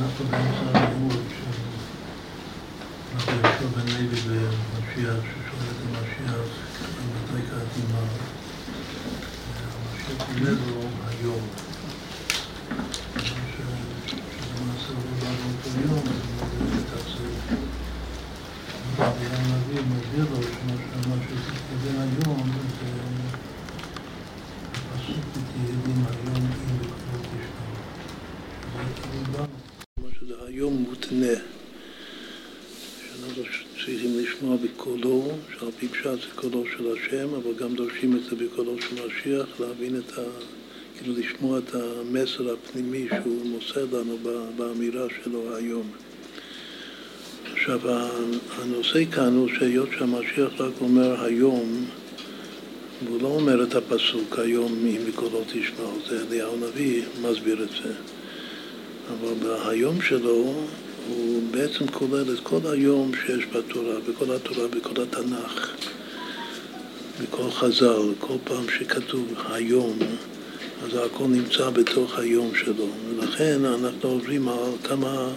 אנחנו באמצע הלימוד של רבי יהושע בן לוי במשיח, ששואל את המשיח מתי קראתי מה. המשיח עונה לו היום. שלמעשה הוא לא בא באותו יום, אז הוא אומר שתעשה. ויהיה הנביא מסביר לו שמה שזה היום זה הפסוק בתהילים היום אם בקרוב תשמעו. שזה היום מותנה, שאנחנו צריכים לשמוע בקולו, פשט זה קולו של השם, אבל גם דורשים את זה בקולו של משיח, להבין את ה... כאילו לשמוע את המסר הפנימי שהוא מוסר לנו באמירה שלו היום. עכשיו, הנושא כאן הוא שהיות שהמשיח רק אומר היום, והוא לא אומר את הפסוק היום אם בקולו תשמעו, זה אליהו הנביא מסביר את זה. אבל בהיום שלו הוא בעצם כולל את כל היום שיש בתורה, בכל התורה, בכל התנ"ך, בכל חז"ל, כל פעם שכתוב היום, אז הכל נמצא בתוך היום שלו. ולכן אנחנו עוברים על כמה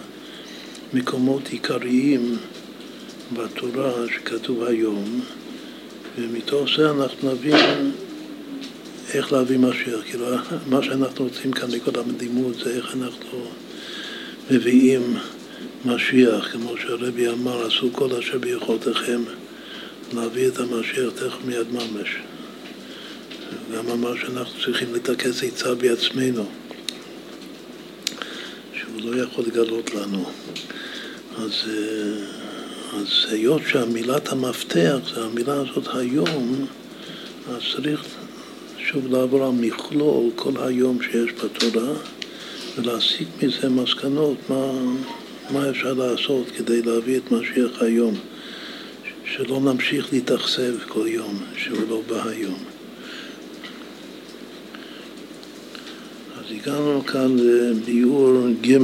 מקומות עיקריים בתורה שכתוב היום, ומתוך זה אנחנו נבין איך להביא משיח. כאילו, מה שאנחנו רוצים כאן בכל הלימוד זה איך אנחנו מביאים משיח, כמו שהרבי אמר, עשו כל אשר ביכולתכם להביא את המשיח תכף מיד ממש. גם אמר שאנחנו צריכים לטכס עצה בעצמנו, שהוא לא יכול לגלות לנו. אז, אז היות שהמילת המפתח זה המילה הזאת היום, אז צריך שוב לעבור על מכלול כל היום שיש בתורה ולהסיק מזה מסקנות מה, מה אפשר לעשות כדי להביא את משיח היום, שלא נמשיך להתאכזב כל יום שהוא לא בא היום. אז הגענו כאן לביאור ג'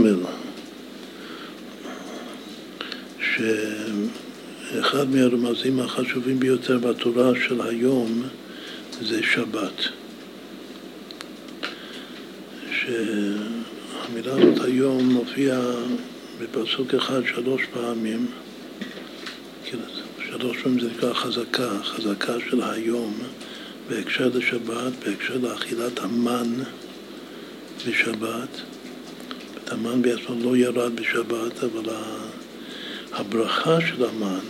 שאחד מהרמזים החשובים ביותר בתורה של היום זה שבת. שהמילה הזאת היום מופיעה בפסוק אחד שלוש פעמים, שלוש פעמים זה נקרא חזקה, חזקה של היום, בהקשר לשבת, בהקשר לאכילת המן בשבת. המן בעצמו לא ירד בשבת, אבל הברכה של המן,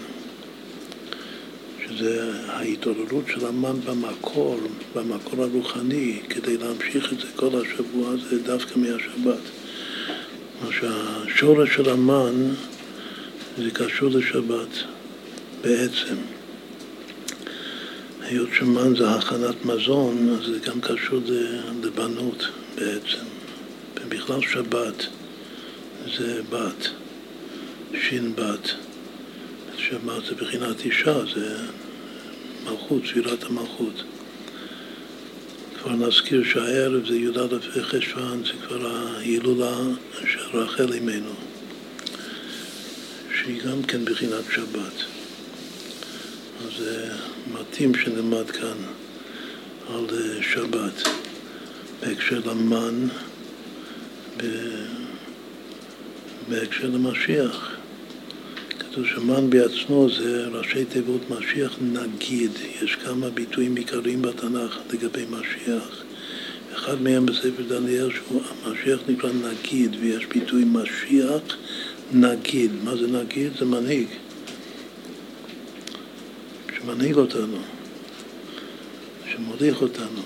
שזה ההתעוררות של המן במקור, במקור הרוחני, כדי להמשיך את זה כל השבוע, זה דווקא מהשבת. שהשורש של המן זה קשור לשבת בעצם. היות שמן זה הכנת מזון, אז זה גם קשור לבנות בעצם. ובכלל שבת זה בת. ש"בת, שבת זה בחינת אישה, זה מלכות, ספירת המלכות. כבר נזכיר שהערב זה י"א חשוון, זה כבר ההילולה של רחל אימנו, שהיא גם כן בחינת שבת. אז זה מתאים שנלמד כאן על שבת בהקשר למן, בהקשר למשיח. כתוב שמן בעצמו זה ראשי תיבות משיח נגיד. יש כמה ביטויים עיקריים בתנ"ך לגבי משיח. אחד מהם בספר דניאל שהוא המשיח נקרא נגיד, ויש ביטוי משיח נגיד. מה זה נגיד? זה מנהיג. שמנהיג אותנו, שמוליך אותנו.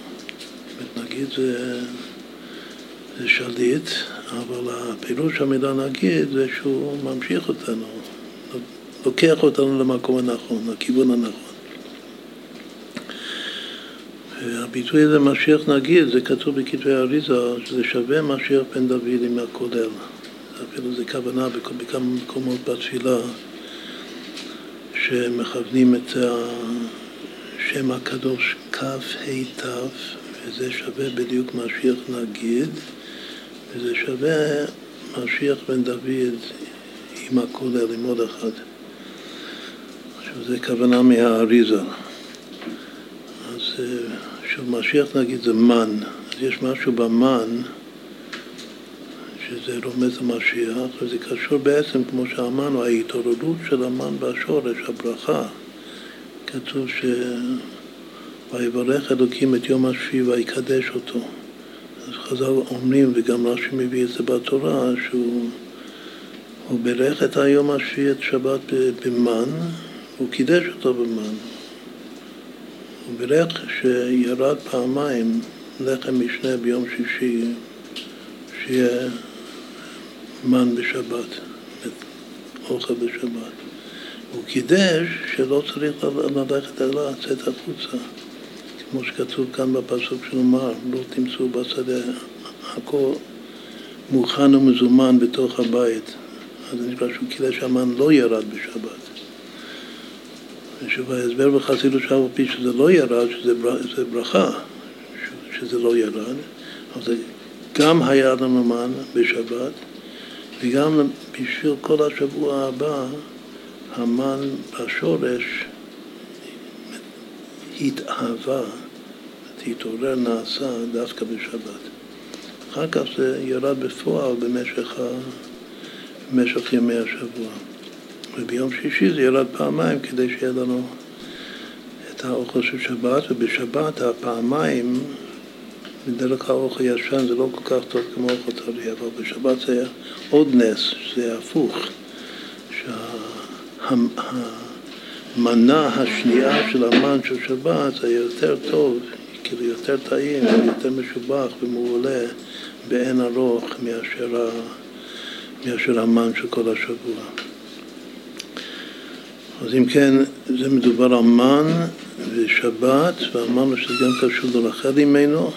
נגיד זה, זה שליט, אבל הפירוש המילה נגיד זה שהוא ממשיך אותנו, לוקח אותנו למקום הנכון, לכיוון הנכון. הביטוי הזה משיח נגיד, זה כתוב בכתבי האריזה, שזה שווה משיח בן דוד עם הכולל. אפילו זה כוונה בכמה מקומות בתפילה שמכוונים את השם הקדוש כ"ה ת', וזה שווה בדיוק משיח נגיד, וזה שווה משיח בן דוד עם הכולל, עם עוד אחד. זה כוונה מהאריזה. אז שוב, משיח נגיד זה מן, אז יש משהו במן שזה רומז למשיח, וזה קשור בעצם, כמו שאמרנו, ההתעוררות של המן והשורש, הברכה. כתוב ש... ויברך אלוקים את יום השביעי ויקדש אותו. אז חז"ל אומרים, וגם רש"י מביא את זה בתורה, שהוא בירך את היום השביעי, את שבת במן, הוא קידש אותו במן. הוא שירד פעמיים לחם משנה ביום שישי, שיהיה מן בשבת, אוכל בשבת. הוא קידש שלא צריך ללכת אלא לצאת החוצה. כמו שכתוב כאן בפסוק שנאמר, לא תמצאו בשדה, הכל מוכן ומזומן בתוך הבית. אז חושב שהוא קידש שהמן לא ירד בשבת. ושוב ההסבר בחסידות שאף על פי שזה לא ירד, שזה ברכה, שזה לא ירד, אבל זה גם היה לנו מן בשבת, וגם בשביל כל השבוע הבא, המן בשורש התאהבה, התעורר, נעשה דווקא בשבת. אחר כך זה ירד בפועל במשך. במשך ימי השבוע. וביום שישי זה ירד פעמיים כדי שיהיה לנו את האוכל של שבת, ובשבת הפעמיים, בדרך האוכל ישן זה לא כל כך טוב כמו אוכל טרי, אבל בשבת זה עוד נס, זה הפוך, שה... המנה השנייה של המן של שבת זה יותר טוב, כאילו יותר טעים, יותר משובח ומעולה באין ארוך מאשר. מאשר המן של כל השבוע. אז אם כן, זה מדובר על מן ושבת, ואמרנו שזה גם קשור לרחל אימנו.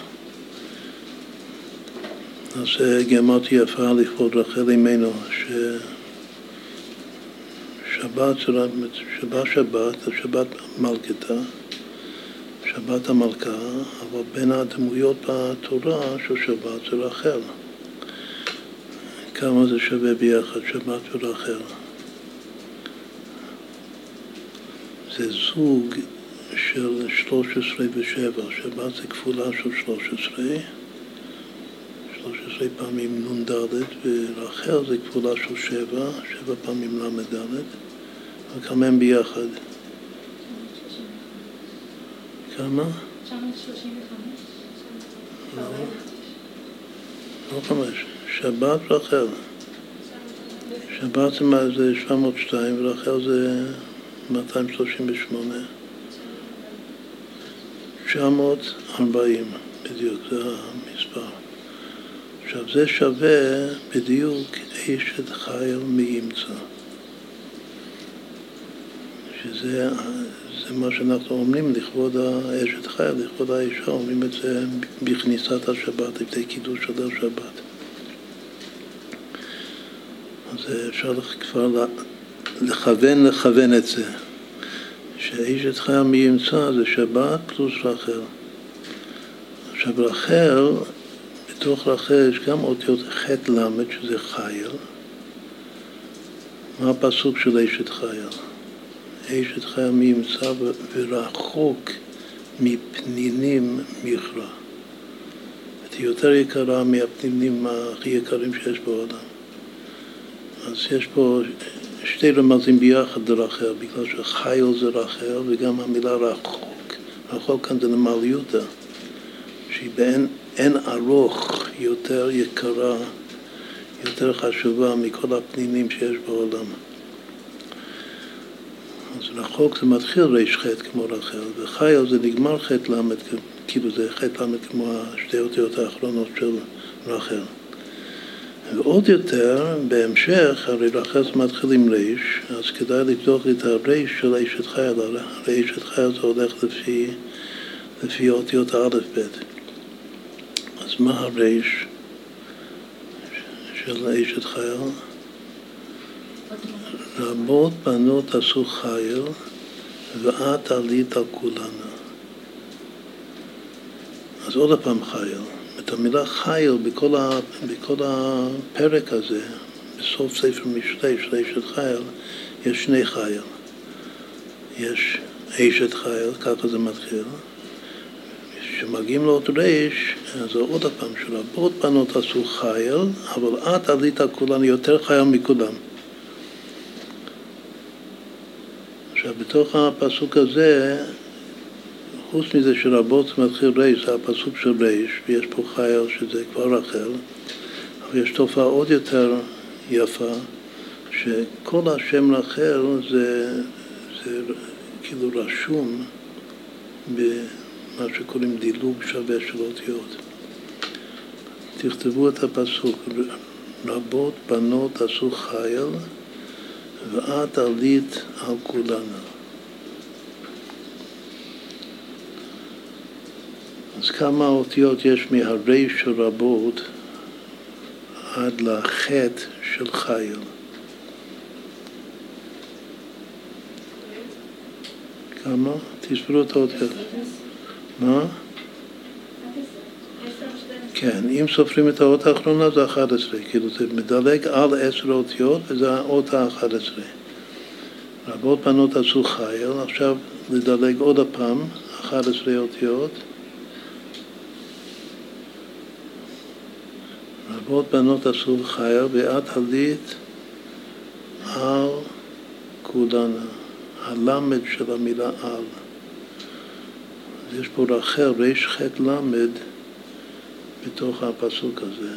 אז גמרתי יפה לכבוד רחל אימנו, ש... שבת, שבת שבת, שבת מלכתה, שבת המלכה, אבל בין הדמויות בתורה של שבת זה רחל. כמה זה שווה ביחד, שבת ורחל. זה זוג של 13 ו-7, שבת זה כפולה של 13, 13 פעמים נ"ד, ורחל זה כפולה של 7, 7 פעמים ל"ד. וכמה הם ביחד? כמה? 935. לא חמש. שבת רחל. שבת זה 702 ורחל זה 238. 940 בדיוק, זה המספר. עכשיו זה שווה בדיוק אשת חיל מימצא. שזה זה מה שאנחנו אומרים לכבוד האשת חיה, לכבוד האישה, אומרים את זה בכניסת השבת, לפני קידוש של השבת. אז אפשר כבר לכוון, לכוון את זה. שאשת חיה מי ימצא זה שבת פלוס רחל. עכשיו רחל, בתוך רחל יש גם אותיות ח' ל' שזה חייל. מה הפסוק של אשת חייל? אשת חיה מי ימצא ורחוק מפנינים מכרה. היא יותר יקרה מהפנינים הכי יקרים שיש בעולם. אז יש פה שתי רמזים ביחד לרחל, בגלל שחייל זה רחל וגם המילה רחוק. רחוק כאן זה למעליותא, שהיא באין ארוך יותר יקרה, יותר חשובה מכל הפנינים שיש בעולם. אז רחוק זה מתחיל ריש חטא כמו רחל, וחייל זה נגמר חטא למד, כאילו זה חטא למד כמו השתי אותיות האחרונות של רחל. ועוד יותר, בהמשך, הרי רחל זה מתחיל עם ריש, אז כדאי לבדוק את הריש של אשת חייל, הרי אשת חייל זה הולך לפי, לפי אותיות האלף-בית. אז מה הריש של אשת חייל? רבות בנות עשו חיל, ואת עלית על כולנה. אז עוד פעם חיל. את המילה חיל בכל, ה, בכל הפרק הזה, בסוף ספר משלי, של אשת חייל, יש שני חייל. יש אשת חייל, ככה זה מתחיל, כשמגיעים לעוד ריש, אז עוד פעם, שרבות בנות עשו חייל, אבל את עלית כולן יותר חייל מכולם. עכשיו, בתוך הפסוק הזה, חוץ מזה שרבות מתחיל ריש, זה הפסוק של ריש, ויש פה חייל שזה כבר רחל, אבל יש תופעה עוד יותר יפה, שכל השם רחל זה, זה כאילו רשום במה שקוראים דילוג שווה של אותיות. תכתבו את הפסוק, רבות בנות עשו חייל ואת עלית על כולנה. אז כמה אותיות יש מהריש של רבות עד לחטא של חייל? כמה? תספרו את האותיות. מה? כן, אם סופרים את האות האחרונה זה 11, כאילו זה מדלג על עשר אותיות וזה האות ה-11. רבות בנות עשו חייל, עכשיו לדלג עוד הפעם, 11 אותיות. רבות בנות עשו חייל ואת עלית על כולנה, הלמד של המילה על. יש פה רחל, ריש ח' למד בתוך הפסוק הזה.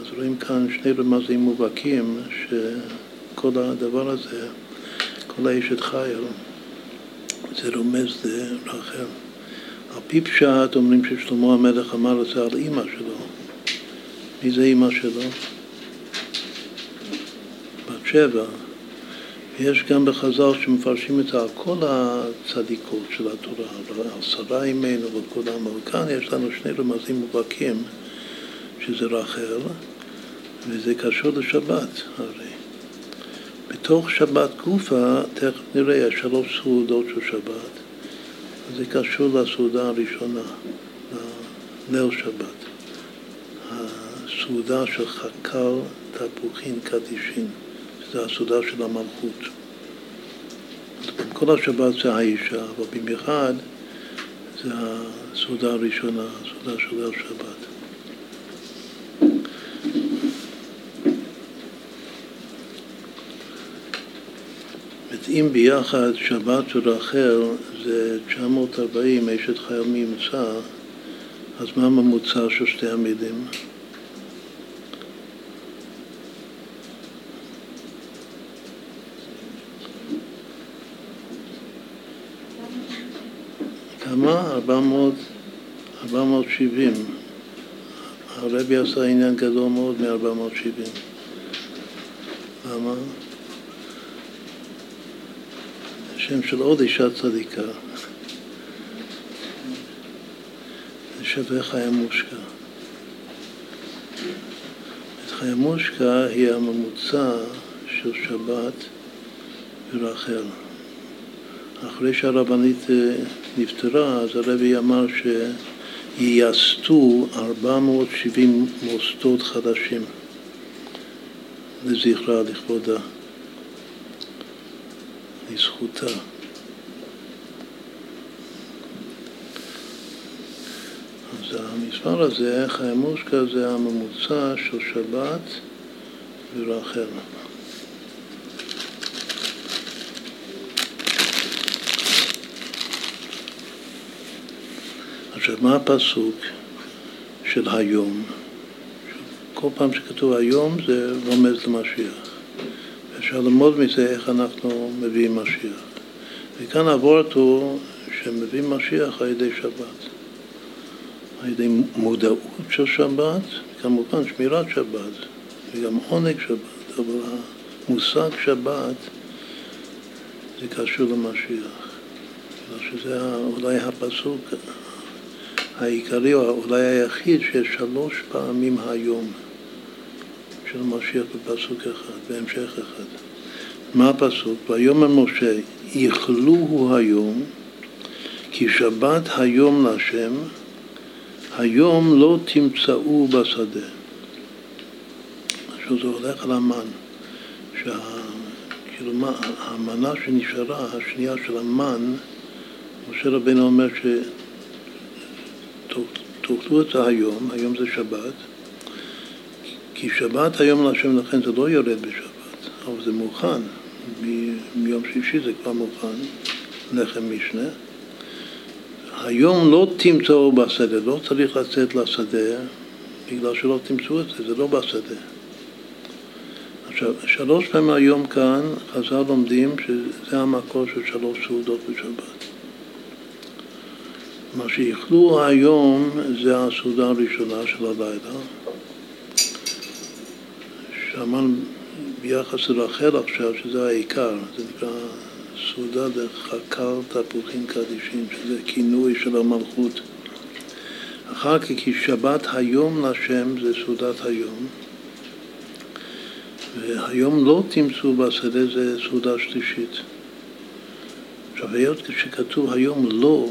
אז רואים כאן שני רמזים מובהקים שכל הדבר הזה, כל האשת חייל, זה רומז לרחל. על פי פשט אומרים ששלמה המלך אמר את זה על אימא שלו. מי זה אימא שלו? בת שבע. ויש גם בחז"ל שמפרשים את כל הצדיקות של התורה, על שרה אימנו ועל כולם, אבל כאן יש לנו שני רמזים מובהקים, שזה רחל, וזה קשור לשבת הרי. בתוך שבת גופה, תכף נראה, יש שלוש סעודות של שבת, זה קשור לסעודה הראשונה, ליל שבת. הסעודה של חקר תפוחין קדישין. זה הסעודה של המלכות. כל השבת זה האישה, אבל במיוחד זה הסעודה הראשונה, הסעודה של ליל שבת. אם ביחד שבת ורחל זה 940, אשת חייל מימצא, אז מה הממוצע של שתי המילים? כמה? 400, 470. הרבי עשה עניין גדול מאוד מ-470. למה? שם של עוד אישה צדיקה. זה שווה. חיה מושקע היא הממוצע של שבת ורחל. אחרי שהרבנית אה, נפטרה, אז הרבי אמר שייסדו 470 מוסדות חדשים לזכרה, לכבודה, לזכותה. אז המספר הזה, חיימושקה, זה הממוצע של שבת ורחל. עכשיו, מה הפסוק של היום? כל פעם שכתוב היום זה רומז למשיח. אפשר ללמוד מזה איך אנחנו מביאים משיח. וכאן הוורט הוא שמביאים משיח על ידי שבת. על ידי מודעות של שבת, כמובן שמירת שבת, וגם עונג שבת, אבל המושג שבת זה קשור למשיח. שזה אולי הפסוק העיקרי, או אולי היחיד, שיש שלוש פעמים היום של משיח בפסוק אחד, בהמשך אחד. מה הפסוק? ויאמר משה, יכלוהו היום, כי שבת היום להשם, היום לא תמצאו בשדה. עכשיו זה הולך על המן, שה... כאילו שנשארה, השנייה של המן, משה רבינו אומר ש... תאכלו את זה היום, היום זה שבת, כי שבת היום להשם לכן זה לא יורד בשבת, אבל זה מוכן, מיום שישי זה כבר מוכן, לחם משנה. היום לא תמצאו בשדה, לא צריך לצאת לשדה בגלל שלא תמצאו את זה, זה לא בשדה. עכשיו, שלוש פעמים היום כאן חז"ל לומדים שזה המקור של שלוש סעודות בשבת. מה שאיכלו היום זה הסעודה הראשונה של הלילה. שאמרנו ביחס לרחל עכשיו, שזה העיקר, זה נקרא סעודה דחקר תפוחים קדישים, שזה כינוי של המלכות. אחר כך, כי שבת היום לשם זה סעודת היום. והיום לא תמצאו בשדה זה סעודה שלישית. עכשיו, היות שכתוב היום לא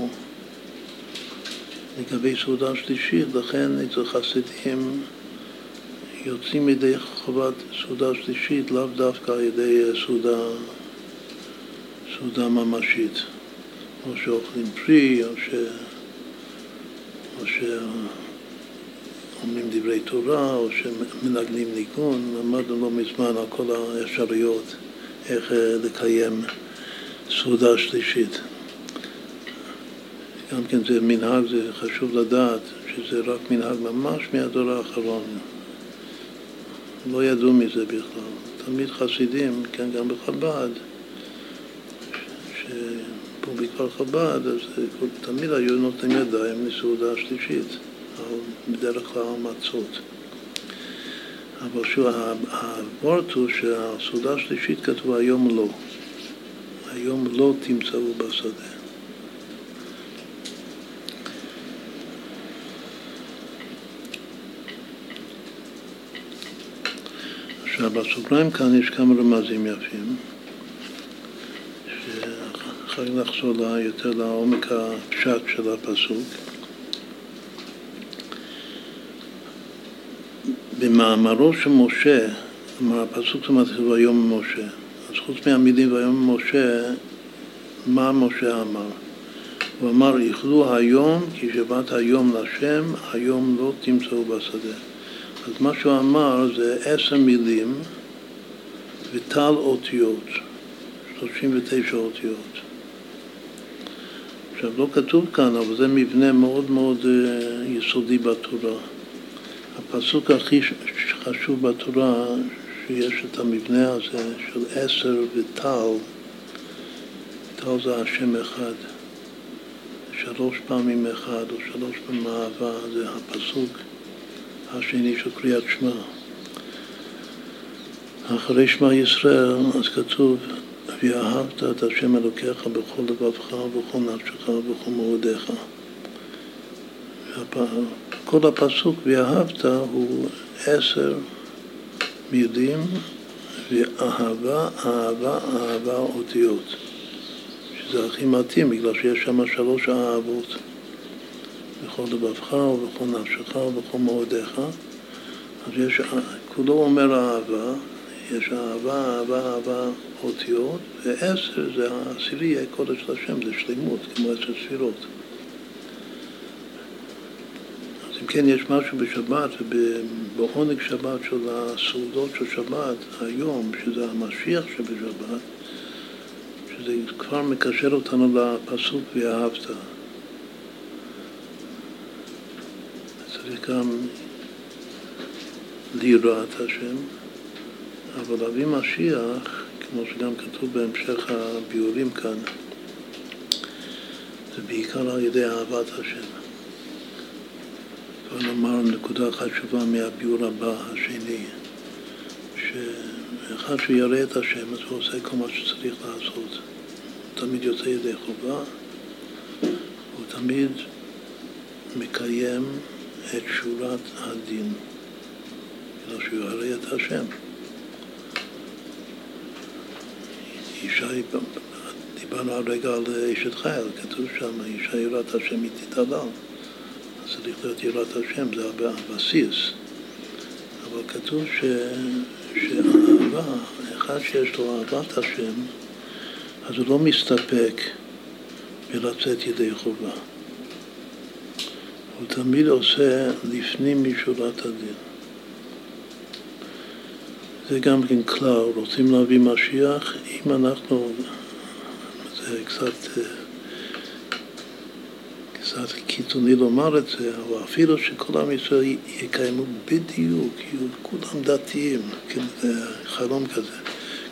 לגבי סעודה שלישית, לכן אצל חסידים יוצאים מידי חובת סעודה שלישית, לאו דווקא על ידי סעודה, סעודה ממשית, או שאוכלים פרי, או, ש... או ש... אומרים דברי תורה או שמנגנים ניגון, למדנו לא מזמן על כל האפשרויות איך אה, לקיים סעודה שלישית. גם כן זה מנהג, זה חשוב לדעת שזה רק מנהג ממש מהדור האחרון. לא ידעו מזה בכלל. תמיד חסידים, כן, גם בחב"ד, שפה בכלל חב"ד, אז תמיד היו נותנים ידיים לסעודה שלישית. בדרך כלל מצות. אבל שוב, הוורט הוא שהסעודה השלישית כתוב היום לא. היום לא תמצאו בשדה. בסוגריים כאן יש כמה רמזים יפים, שאחר נחזור יותר לעומק הפשט של הפסוק. במאמרו של משה, כלומר הפסוק שמתחיל ויום משה, אז חוץ מהמילים ויום משה, מה משה אמר? הוא אמר, איכלו היום כי שבת היום לשם, היום לא תמצאו בשדה. אז מה שהוא אמר זה עשר מילים וטל אותיות, 39 אותיות. עכשיו, לא כתוב כאן, אבל זה מבנה מאוד מאוד אה, יסודי בתורה. הפסוק הכי חשוב בתורה, שיש את המבנה הזה של עשר וטל, טל זה השם אחד, שלוש פעמים אחד או שלוש פעמים אהבה, זה הפסוק השני של קריאת שמע. אחרי שמע ישראל, אז כתוב, ואהבת את השם אלוקיך בכל לבבך ובכל נפשך ובכל מאודיך. כל הפסוק ואהבת הוא עשר מילים ואהבה, אהבה, אהבה אותיות. שזה הכי מתאים בגלל שיש שם שלוש אהבות. בכל לבבך ובכל נפשך ובכל מאודיך. אז יש, כולו אומר אהבה, יש אהבה, אהבה, אהבה אותיות, ועשר זה העשירי, הקודש של השם, זה שלמות, כמו עשר ספירות. כן יש משהו בשבת ובעונג שבת של הסעודות של שבת היום, שזה המשיח שבשבת, שזה כבר מקשר אותנו לפסוק ואהבת. צריך גם ליראת השם, אבל להביא משיח, כמו שגם כתוב בהמשך הביאורים כאן, זה בעיקר על ידי אהבת השם. בוא נאמר נקודה חשובה מהביאור הבא, השני, שאחד שירא את השם, אז הוא עושה כל מה שצריך לעשות. הוא תמיד יוצא ידי חובה, הוא תמיד מקיים את שורת הדין, בגלל שהוא ירא את השם. אישה, דיברנו הרגע על אשת חייל, כתוב שם, אישה יראת השם היא תתעלל. צריך להיות יראת השם, זה הבסיס. אבל כתוב ש... שאהבה, אחד שיש לו אהבת השם, אז הוא לא מסתפק בלצאת ידי חובה. הוא תמיד עושה לפנים משורת הדין. זה גם כן כלל, רוצים להביא משיח, אם אנחנו, זה קצת, קצת קיצוני לומר את זה, אבל אפילו שכל עם ישראל יקיימו בדיוק, יהיו כולם דתיים, כן, זה חלום כזה,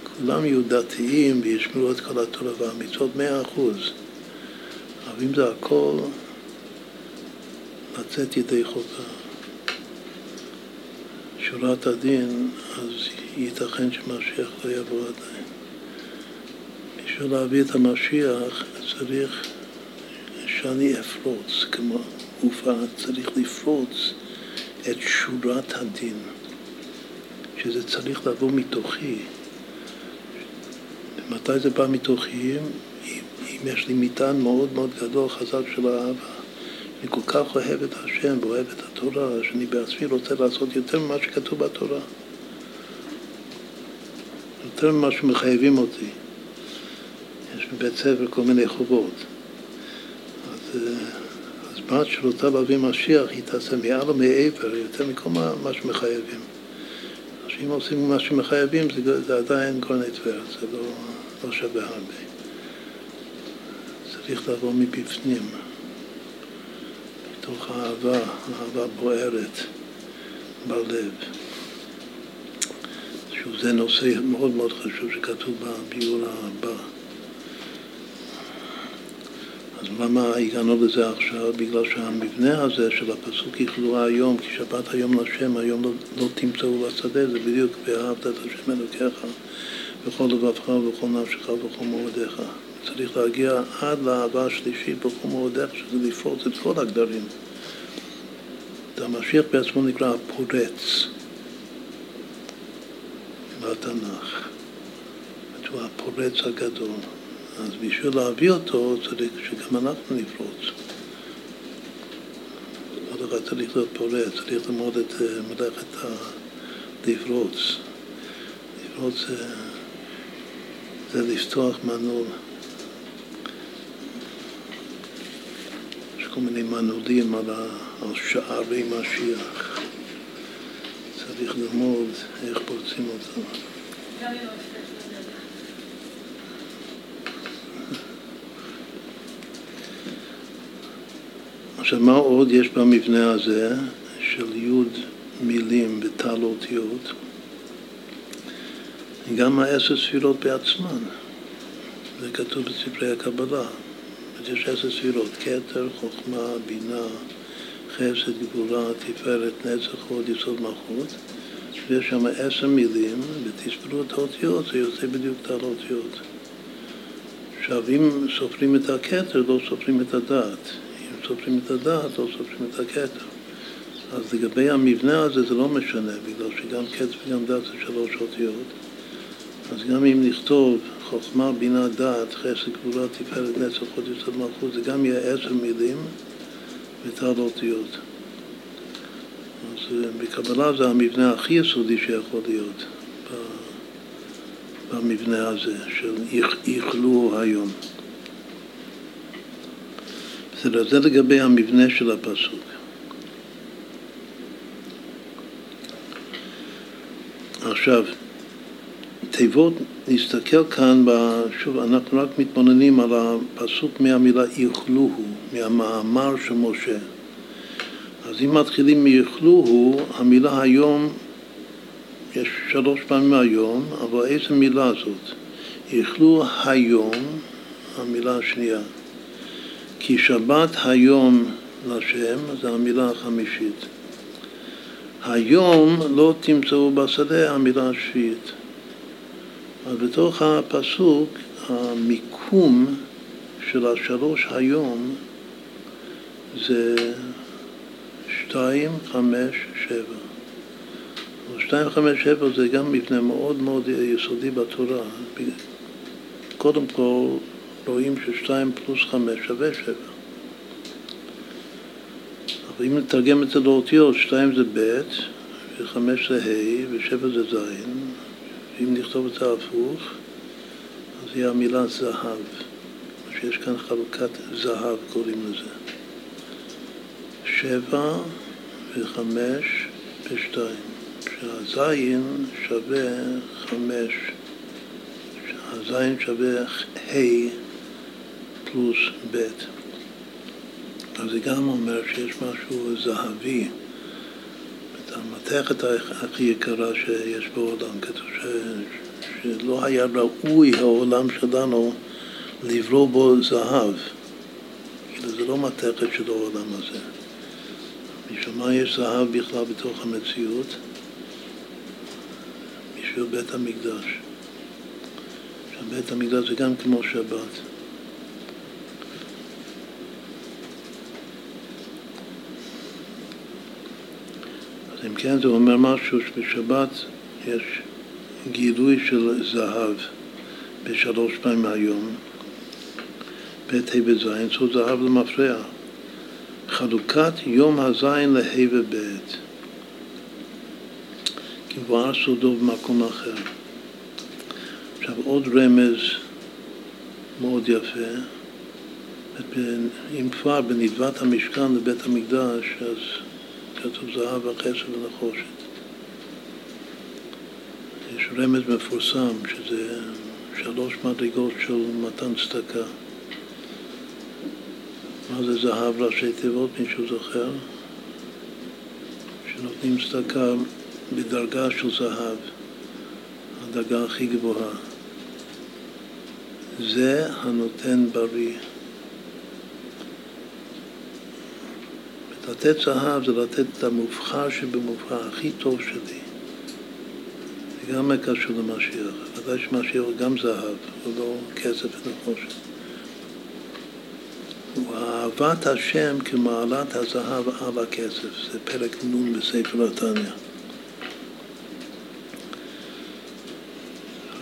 כולם יהיו דתיים וישמרו את כל התורה והמצוות מאה אחוז, אבל אם זה הכל לצאת ידי חובה. שורת הדין, אז ייתכן שמשיח לא יבוא עדיין. בשביל להביא את המשיח צריך שאני אפרוץ, כמו עופה, צריך לפרוץ את שורת הדין, שזה צריך לבוא מתוכי. מתי זה בא מתוכי? אם יש לי מטען מאוד מאוד גדול, חזק של האהבה. אני כל כך אוהב את השם ואוהב את התורה, שאני בעצמי רוצה לעשות יותר ממה שכתוב בתורה. יותר ממה שמחייבים אותי. יש בבית ספר כל מיני חובות. אז, אה, אז בת שרוצה להביא משיח, היא תעשה מעל ומעבר, יותר מכל מה, מה שמחייבים. אם עושים מה שמחייבים, זה, זה עדיין גורני טבריה, זה לא, לא שווה הרבה. צריך לבוא מבפנים. מתוך אהבה, אהבה בוערת בלב. שזה נושא מאוד מאוד חשוב שכתוב בביאור הבא. אז למה הגענו לזה עכשיו? בגלל שהמבנה הזה של הפסוק יכלו היום, כי שבת היום לשם, היום לא, לא תמצאו בשדה, זה בדיוק ואהבת את השם אלוקיך בכל לבבך ובכל נפשך ובכל מועדיך. צריך להגיע עד לאהבה השלישית בכל מועדיך, שזה לפרוץ את כל הגדרים. המשיח בעצמו נקרא הפורץ בתנ"ך. הוא הפורץ הגדול. אז בשביל להביא אותו צריך שגם אנחנו נפרוץ. כל אחד צריך להיות פורץ, צריך ללמוד את אה, מלאכת לפרוץ. לפרוץ זה, זה לפתוח מנעול. כל מיני מנעולים על, על שערי משיח. צריך ללמוד איך פורצים אותם. עכשיו, מה עוד יש במבנה הזה של יוד מילים וטל אותיות? גם העשר ספירות בעצמן, זה כתוב בספרי הקבלה. יש עשר ספירות, כתר, חוכמה, בינה, חסד, גבורה, תפארת, נצח, הוד, יסוד מלכות. ויש שם עשר מילים, ותספרו את האותיות, זה יוצא בדיוק את האותיות. עכשיו, אם סופרים את הכתר, לא סופרים את הדעת. אם סופרים את הדעת, לא סופרים את הכתר. אז לגבי המבנה הזה זה לא משנה, בגלל שגם כתר וגם דעת זה שלוש אותיות. אז גם אם נכתוב חוכמה, בינה, דעת, חסד, גבולה, תפארת, נצח, חוד יסוד מלכות, זה גם יהיה עשר מילים ותל אותיות. אז אה, בקבלה זה המבנה הכי יסודי שיכול להיות במבנה הזה של איכלו היום. בסדר, זה לגבי המבנה של הפסוק. עכשיו, תיבות, נסתכל כאן, שוב, אנחנו רק מתבוננים על הפסוק מהמילה איכלוהו, מהמאמר של משה. אז אם מתחילים מיכלוהו, המילה היום, יש שלוש פעמים היום, אבל איזה מילה זאת? איכלו היום, המילה השנייה. כי שבת היום לשם, זו המילה החמישית. היום לא תמצאו בשדה, המילה השביעית. אז בתוך הפסוק, המיקום של השלוש היום זה שתיים, חמש, שבע. שתיים, חמש, שבע זה גם מבנה מאוד מאוד יסודי בתורה. קודם כל רואים ששתיים פלוס חמש שווה שבע. אבל אם נתרגם את זה לאותיות, שתיים זה ב' וחמש זה ה' ושבע זה ז', ואם נכתוב את זה הפוך, אז יהיה המילה זהב. שיש כאן חלוקת זהב קוראים לזה. שבע וחמש ושתיים. שהזין שווה חמש, שהזין שווה ה' פלוס ב'. אז זה גם אומר שיש משהו זהבי. המתכת הכי יקרה שיש בעולם, כתוב ש... שלא היה ראוי העולם שלנו לברוא בו זהב. כאילו זה לא מתכת של העולם הזה. בשביל מה יש זהב בכלל בתוך המציאות? בשביל בית המקדש. בית המקדש זה גם כמו שבת. אם כן זה אומר משהו שבשבת יש גילוי של זהב בשלוש פעמים מהיום, ב' ה' וז', זו זהב למפרע. חלוקת יום הזין לה' וב' כבואר סודו במקום אחר. עכשיו עוד רמז מאוד יפה, אם כבר בנדבת המשכן לבית המקדש, אז כתוב זהב וכסף ונחושת. יש רמז מפורסם שזה שלוש מדרגות של מתן צדקה. מה זה זהב ראשי תיבות, מישהו זוכר? שנותנים צדקה בדרגה של זהב, הדרגה הכי גבוהה. זה הנותן בריא. לתת זהב זה לתת את המובחר שבמובחר, הכי טוב שלי. זה גם קשור למשיח. ודאי שמשיח הוא גם זהב, הוא לא כסף ונחושת. הוא אהבת השם כמעלת הזהב על הכסף. זה פרק נ' בספר התניא.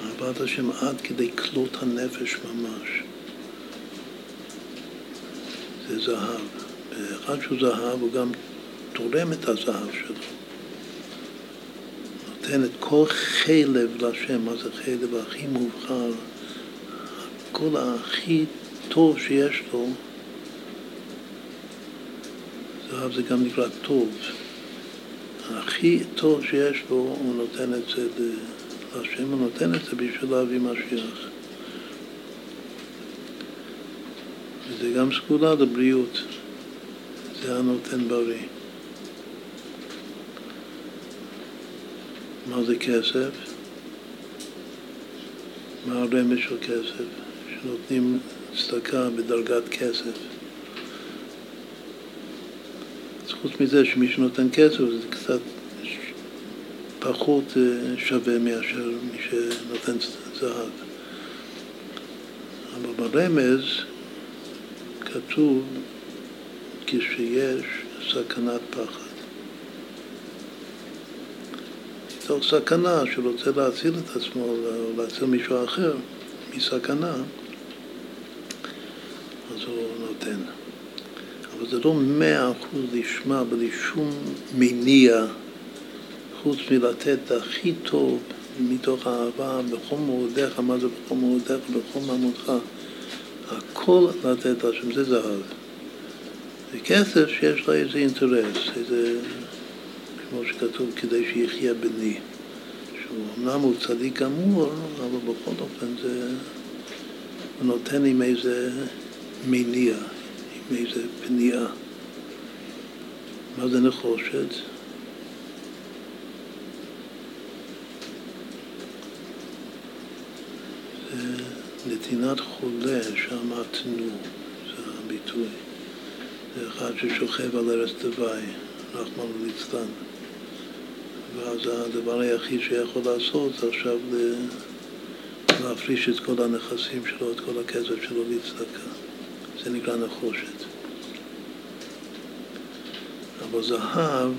אהבת השם עד כדי כלות הנפש ממש. זה זהב. אחד שהוא זהב הוא גם תורם את הזהב שלו. נותן את כל חלב לשם, מה זה חלב הכי מובחר, כל הכי טוב שיש לו, זהב זה גם נקרא טוב. הכי טוב שיש לו, הוא נותן את זה להשם, הוא נותן את זה בשביל להביא משיח. וזה גם סגולה לבריאות. זה הנותן בריא. מה זה כסף? מה הרמז של כסף? שנותנים צדקה בדרגת כסף. אז חוץ מזה שמי שנותן כסף זה קצת פחות אה, שווה מאשר מי שנותן זהב. אבל ברמז כתוב כשיש סכנת פחד. מתוך סכנה שרוצה להציל את עצמו או להציל מישהו אחר מסכנה, אז הוא נותן. אבל זה לא מאה אחוז לשמה בלי שום מניע חוץ מלתת את הכי טוב מתוך אהבה בכל מאודיך, מה זה בכל מאודיך? בכל מעמודך. הכל לתת השם, זה זהב. וכסף שיש לה איזה אינטרס, איזה, כמו שכתוב, כדי שיחיה בני. שהוא אמנם הוא צדיק גמור, אבל בכל אופן זה נותן עם איזה מניע, עם איזה פניעה. מה זה נחושת? זה נתינת חולה, שם תנו, זה הביטוי. זה אחד ששוכב על ארץ דווי, רחמן ליצלן. ואז הדבר היחיד שיכול לעשות זה עכשיו להפריש את כל הנכסים שלו, את כל הכסף שלו לצדקה. זה נקרא נחושת. אבל זהב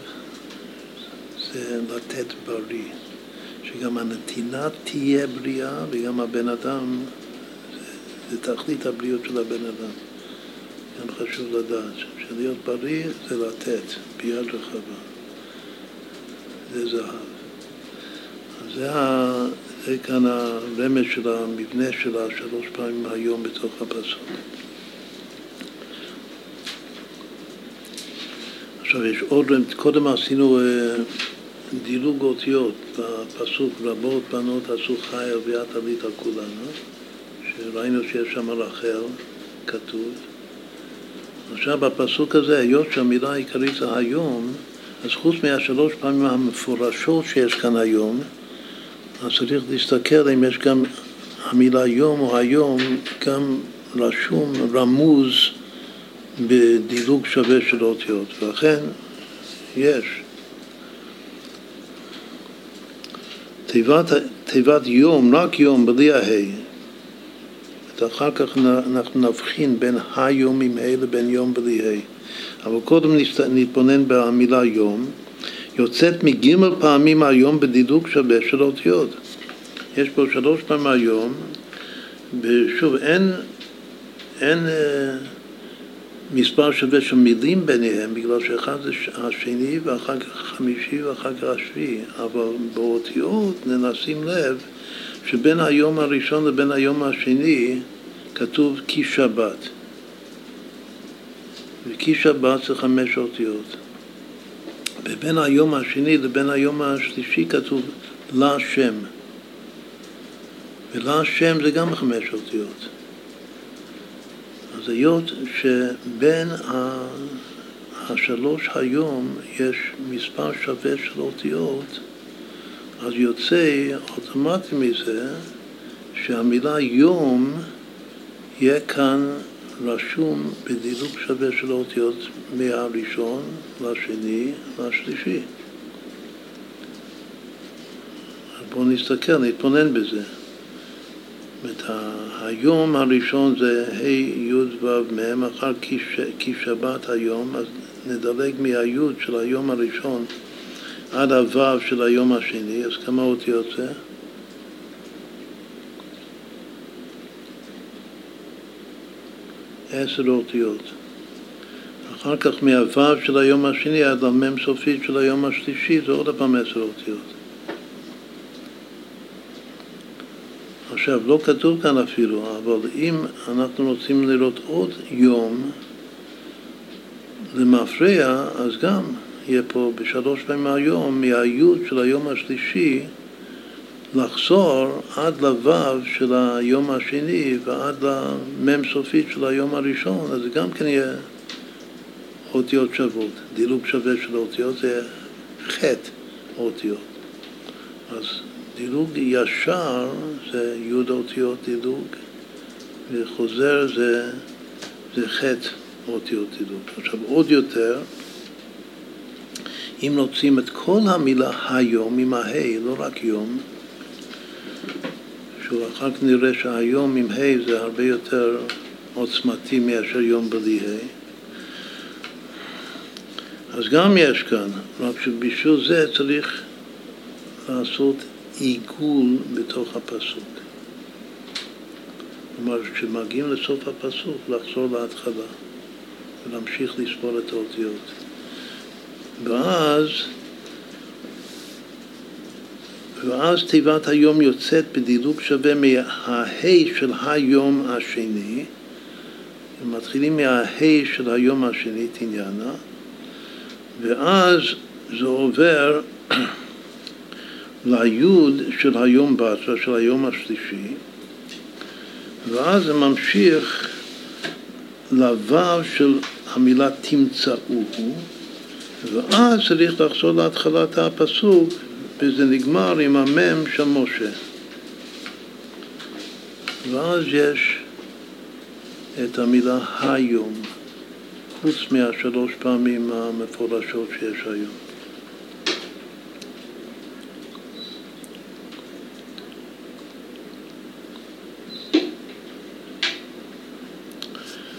זה לתת בריא, שגם הנתינה תהיה בריאה וגם הבן אדם, זה, זה תכלית הבריאות של הבן אדם. גם חשוב לדעת שלהיות בריא זה לתת ביד רחבה. זה זהב. אז זה, ה... זה כאן הרמז של המבנה שלה שלוש פעמים היום בתוך הפסוק. עכשיו יש עוד, קודם עשינו אה, דילוג אותיות בפסוק רבות בנות עשו חי ואת עלית על כולנו, שראינו שיש שם רחל, כתוב. עכשיו בפסוק הזה, היות שהמילה העיקרית זה היום, אז חוץ מהשלוש פעמים המפורשות שיש כאן היום, אז צריך להסתכל אם יש גם המילה יום או היום גם רשום, רמוז בדילוג שווה של אותיות, ואכן יש. תיבת, תיבת יום, רק יום, בלי ההי. אחר כך אנחנו נבחין בין היום עם ה' לבין יום בלי ה'. אבל קודם נתבונן במילה יום. יוצאת מגימל פעמים היום בדידוק שווה של אותיות. יש פה שלוש פעמים היום, ושוב, אין, אין אה, מספר שווה של מילים ביניהם, בגלל שאחד זה השני ואחר כך החמישי ואחר כך השביעי, אבל באותיות ננסים לב שבין היום הראשון לבין היום השני כתוב כי שבת. וכי שבת זה חמש אותיות. ובין היום השני לבין היום השלישי כתוב לה שם. ולה שם זה גם חמש אותיות. אז היות שבין השלוש היום יש מספר שווה של אותיות, אז יוצא אוטומטי מזה שהמילה יום יהיה כאן רשום בדילוג שווה של אותיות מהראשון לשני לשלישי. בואו נסתכל, נתבונן בזה. זאת היום הראשון זה ה' י' ו' מ', אחר כי שבת היום, אז נדלג מהי' של היום הראשון עד הו' של היום השני, אז כמה אותיות זה? עשר אותיות. אחר כך מהו' של היום השני עד המ' סופית של היום השלישי זה עוד פעם עשר אותיות. עכשיו, לא כתוב כאן אפילו, אבל אם אנחנו רוצים לראות עוד יום למפרע, אז גם יהיה פה בשלוש פעמים היום, מהיוד של היום השלישי, לחזור עד לוו של היום השני ועד למ"ם סופית של היום הראשון, אז זה גם כן יהיה אותיות שוות. דילוג שווה של אותיות זה חטא אותיות. אז דילוג ישר זה י' אותיות דילוג, וחוזר זה, זה חטא אותיות דילוג. עכשיו עוד יותר, אם רוצים את כל המילה היום עם הה', לא רק יום, שהוא אחר כך נראה שהיום עם ה' זה הרבה יותר עוצמתי מאשר יום בלי ה'. אז גם יש כאן, רק שבשביל זה צריך לעשות עיגול בתוך הפסוק. כלומר, כשמגיעים לסוף הפסוק, לחזור להתחלה ולהמשיך לספור את האותיות. ואז ואז תיבת היום יוצאת בדילוג שווה מהה של היום השני, מתחילים מהה של היום השני, תניאנה, ואז זה עובר ליוד של היום בתרא, של היום השלישי, ואז זה ממשיך לוו של המילה תמצאו, ואז צריך לחזור להתחלת הפסוק וזה נגמר עם המם של משה. ואז יש את המילה היום, חוץ מהשלוש פעמים המפורשות שיש היום.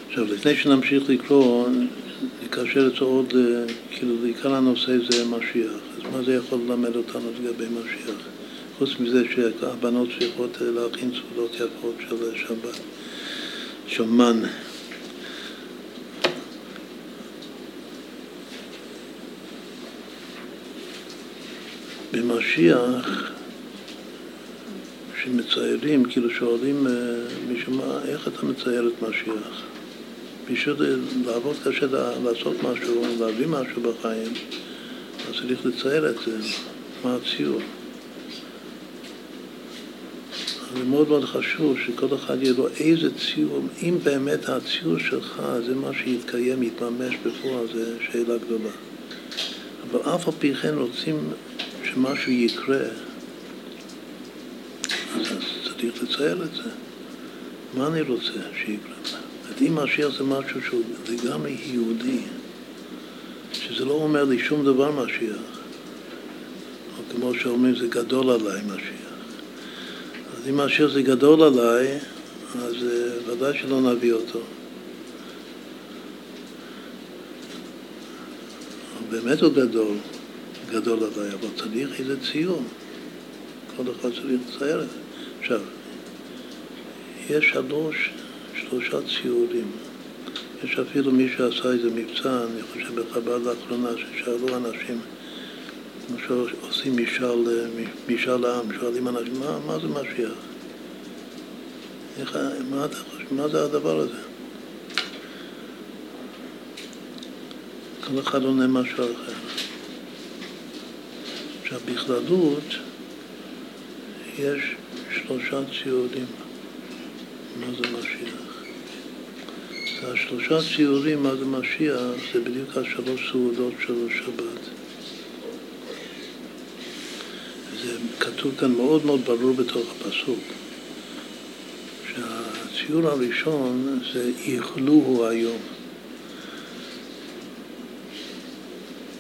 עכשיו, לפני שנמשיך לקרוא, נקשר את זה עוד, כאילו, עיקר הנושא זה משיח. אז מה זה יכול ללמד אותנו לגבי משיח? חוץ מזה שהבנות צריכות להכין סעודות יפות של שבת, שומן. במשיח, כשמציירים, כאילו שואלים מישהו, מה, איך אתה מצייר את משיח? בשביל לעבוד קשה לעשות משהו, להביא משהו בחיים, אז צריך לצייר את זה, מה הציור. זה מאוד מאוד חשוב שכל אחד יהיה לו איזה ציור, אם באמת הציור שלך זה מה שיתקיים, יתממש בפועל, זה שאלה גדולה. אבל אף על פי כן רוצים שמשהו יקרה, אז צריך לצייר את זה. מה אני רוצה שיקרה? אם משיח זה משהו שהוא לגמרי יהודי, שזה לא אומר לי שום דבר משיח, או כמו שאומרים זה גדול עליי משיח. אז אם משיח זה גדול עליי, אז uh, ודאי שלא נביא אותו. באמת הוא גדול, גדול עליי, אבל צריך איזה ציון. כל אחד צריך לצייר את זה. עכשיו, יש שלוש שלושה ציורים. יש אפילו מי שעשה איזה מבצע, אני חושב בחב"ד לאחרונה, ששאלו אנשים, למשל עושים משאל, משאל העם, שואלים אנשים, מה, מה זה משיח? איך, מה מה זה הדבר הזה? כל אחד עונה משהו אחר. עכשיו, בכללות יש שלושה ציורים. מה זה משיח? השלושה ציורים מה זה משיח זה בדיוק השלוש סעודות של השבת. זה כתוב כאן מאוד מאוד ברור בתוך הפסוק, שהציור הראשון זה איכלוהו היום.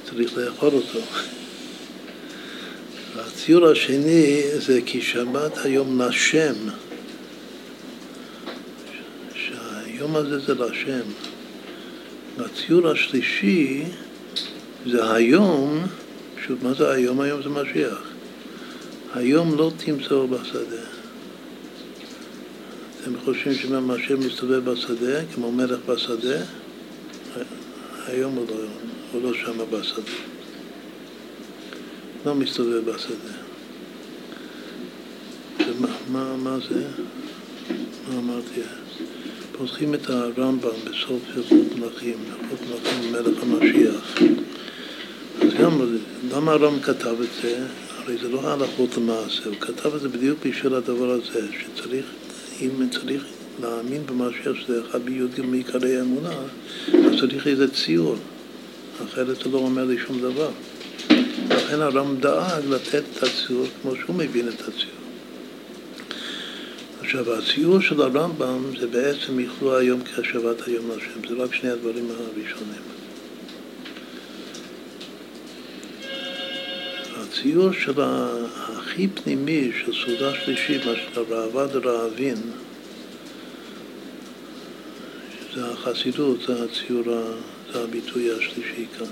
צריך לאכול אותו. הציור השני זה כי שבת היום נשם. היום הזה זה להשם. והציור השלישי זה היום, פשוט מה זה היום? היום זה משיח. היום לא תמצאו בשדה. אתם חושבים שמשה מסתובב בשדה, כמו מלך בשדה? היום הוא לא, הוא לא שם בשדה. לא מסתובב בשדה. ומה, מה, מה זה? מה אמרתי? פותחים את הרמב"ם בסוף הלכות מלכים, הלכות מלכים מלך המשיח. אז גם, למה הרמב"ם כתב את זה? הרי זה לא הלכות למעשה, הוא כתב את זה בדיוק בשביל הדבר הזה, שצריך, אם צריך להאמין במשיח שזה אחד בי"ג מעיקרי האמונה, אז צריך איזה ציור, אחרת זה לא אומר לי שום דבר. לכן הרמב"ם דאג לתת את הציור כמו שהוא מבין את הציור. עכשיו, הציור של הרמב"ם זה בעצם יכלו היום כהשבת היום להשם, זה רק שני הדברים הראשונים. הציור של הכי פנימי של סעודה שלישית, מה שנקרא ראב"ד רעבין, שזה החסידות, זה הציור, זה הביטוי השלישי כאן.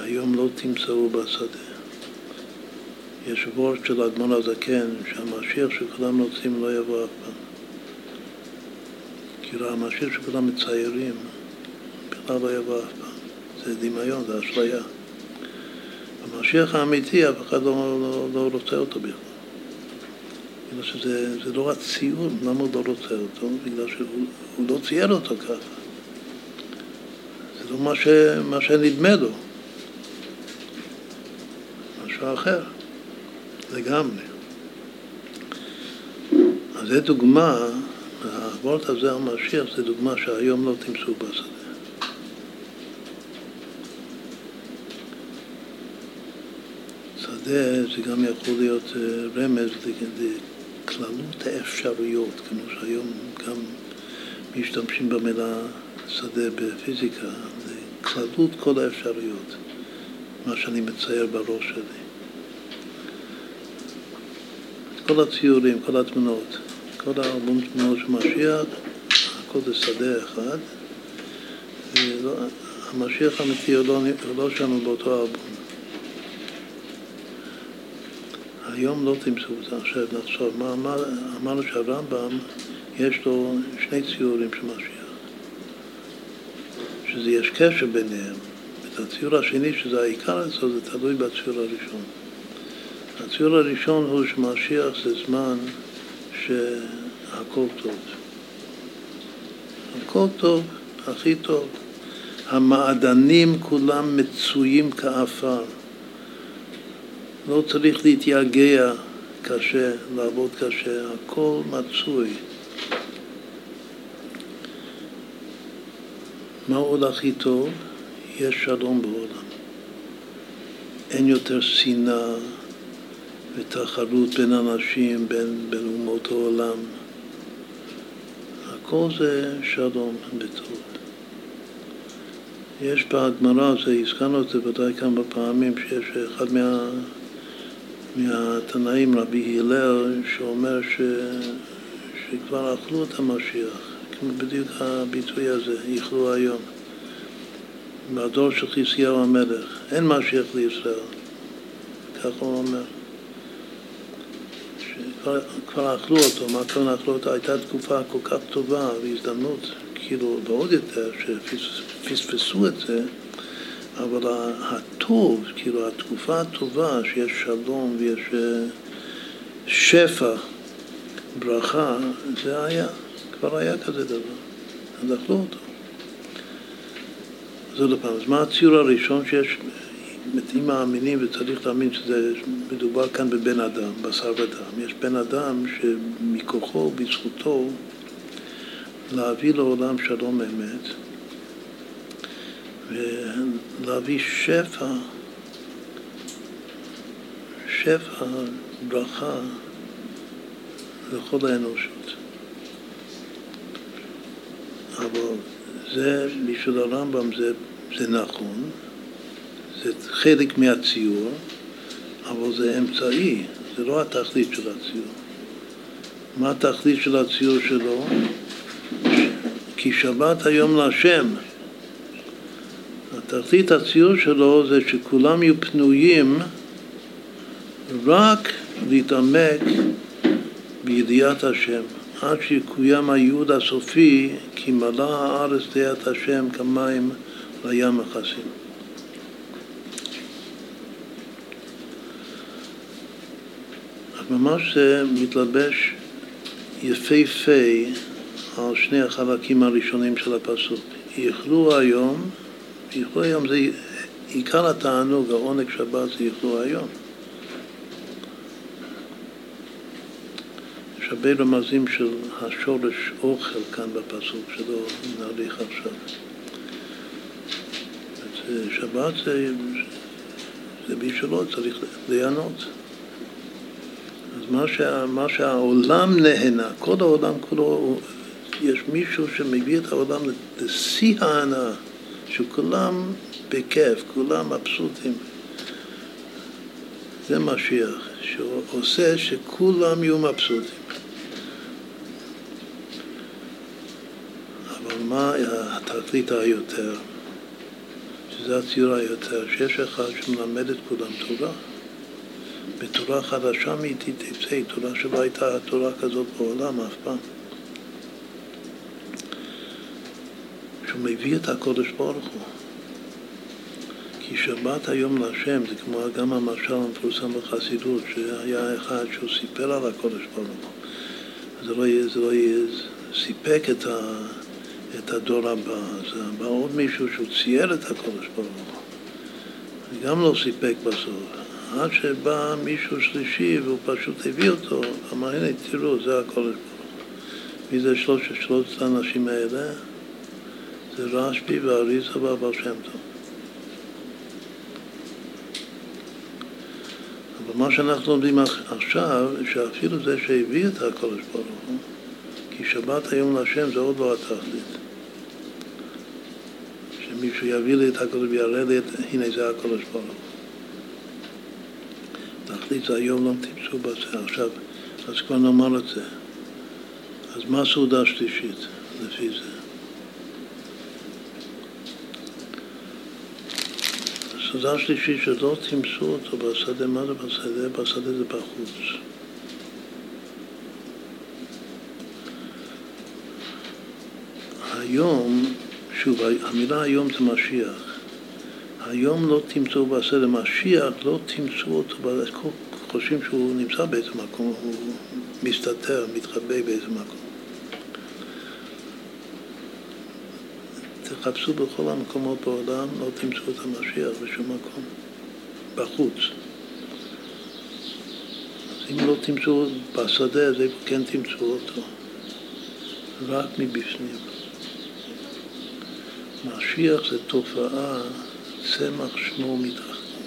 היום לא תמצאו בשדה. יש וורד של אדמון הזקן, שהמשיח שכולם רוצים לא יבוא אף פעם. כאילו המשיח שכולם מציירים בכלל לא יבוא אף פעם. זה דמיון, זה אשליה. המשיח האמיתי, אף אחד לא, לא, לא רוצה אותו בכלל. בגלל שזה לא רק ציור, למה הוא לא רוצה אותו? בגלל שהוא לא צייר אותו ככה. זה לא מה, ש, מה שנדמה לו. משהו אחר. לגמרי. אז זו דוגמה, הוורט הזה המשיח זה דוגמה שהיום לא תמצאו בשדה. שדה זה גם יכול להיות אה, רמז לכללות האפשרויות, כמו שהיום גם משתמשים במילה שדה בפיזיקה, לכללות כל האפשרויות, מה שאני מצייר בראש שלי. כל הציורים, כל התמונות, כל האלבום תמונות של משיח, הכל זה שדה אחד. ולא, המשיח האמיתי הוא לא, לא שם באותו אלבום. היום לא תמצאו את זה. עכשיו נחשוב, מה אמר, אמרנו שהרמב"ם יש לו שני ציורים של משיח, שזה יש קשר ביניהם. את הציור השני, שזה העיקר אצלו, זה תלוי בציור הראשון. הציור הראשון הוא שמשיח זה זמן שהכל טוב. הכל טוב, הכי טוב. המעדנים כולם מצויים כעפר. לא צריך להתייגע קשה, לעבוד קשה, הכל מצוי. מה עוד הכי טוב? יש שלום בעולם. אין יותר שנאה ותחרות בין אנשים, בין, בין אומות העולם. הכל זה שלום וטוב. יש בגמרא, הזכרנו את זה ודאי כמה פעמים, שיש אחד מה, מהתנאים, רבי הלל, שאומר ש, שכבר אכלו את המשיח, כמו בדיוק הביטוי הזה, איכלו היום. מהדור של חזקיהו המלך, אין משיח לישראל, כך הוא אומר. שכבר אכלו אותו, מה כאן אכלו אותו? הייתה תקופה כל כך טובה והזדמנות, כאילו, ועוד יותר, שפספסו את זה, אבל הטוב, כאילו, התקופה הטובה, שיש שלום ויש אה, שפע, ברכה, זה היה, כבר היה כזה דבר. אז אכלו אותו. אז עוד פעם, אז מה הציור הראשון שיש, אם מאמינים וצריך להאמין שזה מדובר כאן בבן אדם, בשר ודם. יש בן אדם שמכוחו, בזכותו, להביא לעולם שלום אמת ולהביא שפע, שפע, ברכה לכל האנושות. אבל זה, בשביל הרמב"ם זה, זה נכון, זה חלק מהציור, אבל זה אמצעי, זה לא התכלית של הציור. מה התכלית של הציור שלו? כי שבת היום להשם. התכלית הציור שלו זה שכולם יהיו פנויים רק להתעמק בידיעת השם. עד שיקוים הייעוד הסופי, כי מלא הארץ דעת השם כמים לים מכסים. ממש זה מתלבש יפהפה על שני החלקים הראשונים של הפסוק. יאכלו היום, יאכלו היום זה עיקר התענוג, העונג שבת זה יאכלו היום. הרבה רמזים של השורש אוכל כאן בפסוק, שלא נאריך עכשיו. שבת זה, זה בשבילו, צריך ליהנות. אז מה, שה, מה שהעולם נהנה, כל העולם כולו, יש מישהו שמביא את העולם לשיא ההנאה, שכולם בכיף, כולם מבסוטים. זה משיח, שעושה שכולם יהיו מבסוטים. מה התכלית היותר? שזה הציור היותר, שיש אחד שמלמד את כולם תורה. בתורה חדשה מאיתי תצא, תורה שלא הייתה תורה כזאת בעולם אף פעם. שהוא מביא את הקודש ברוך הוא. כי שבת היום להשם זה כמו גם המשל המפורסם בחסידות, שהיה אחד שהוא סיפר על הקודש ברוך הוא. זה לא, זה לא סיפק את ה... את הדור הבא. אז בא עוד מישהו שהוא צייר את הקודש ברוך הוא. גם לא סיפק בסוף. עד שבא מישהו שלישי והוא פשוט הביא אותו, אמר הנה תראו זה הקודש ברוך. מי זה שלושת, שלושת האנשים האלה? זה רשב"י ואריזה והבר שם טוב. אבל מה שאנחנו לומדים עכשיו, שאפילו זה שהביא את הקודש ברוך הוא, כי שבת היום להשם זה עוד לא התכלית. שמישהו יביא לי את הקודש ויראה לי את, הנה זה הקודש ברוך הוא. זה היום לא טיפסו בזה. עכשיו, אז כבר נאמר את זה. אז מה סעודה שלישית לפי זה? סעודה שלישית שלא תימסו אותו בשדה, מה זה בשדה? בשדה זה בחוץ. היום שוב, המילה היום זה משיח. היום לא תמצאו בסדר, משיח לא תמצאו אותו, חושבים שהוא נמצא באיזה מקום, הוא מסתתר, מתחבא באיזה מקום. תחפשו בכל המקומות בעולם, לא תמצאו את המשיח בשום מקום, בחוץ. אז אם לא תמצאו בשדה, איפה כן תמצאו אותו? רק מבפנים. משיח זה תופעה, צמח שמו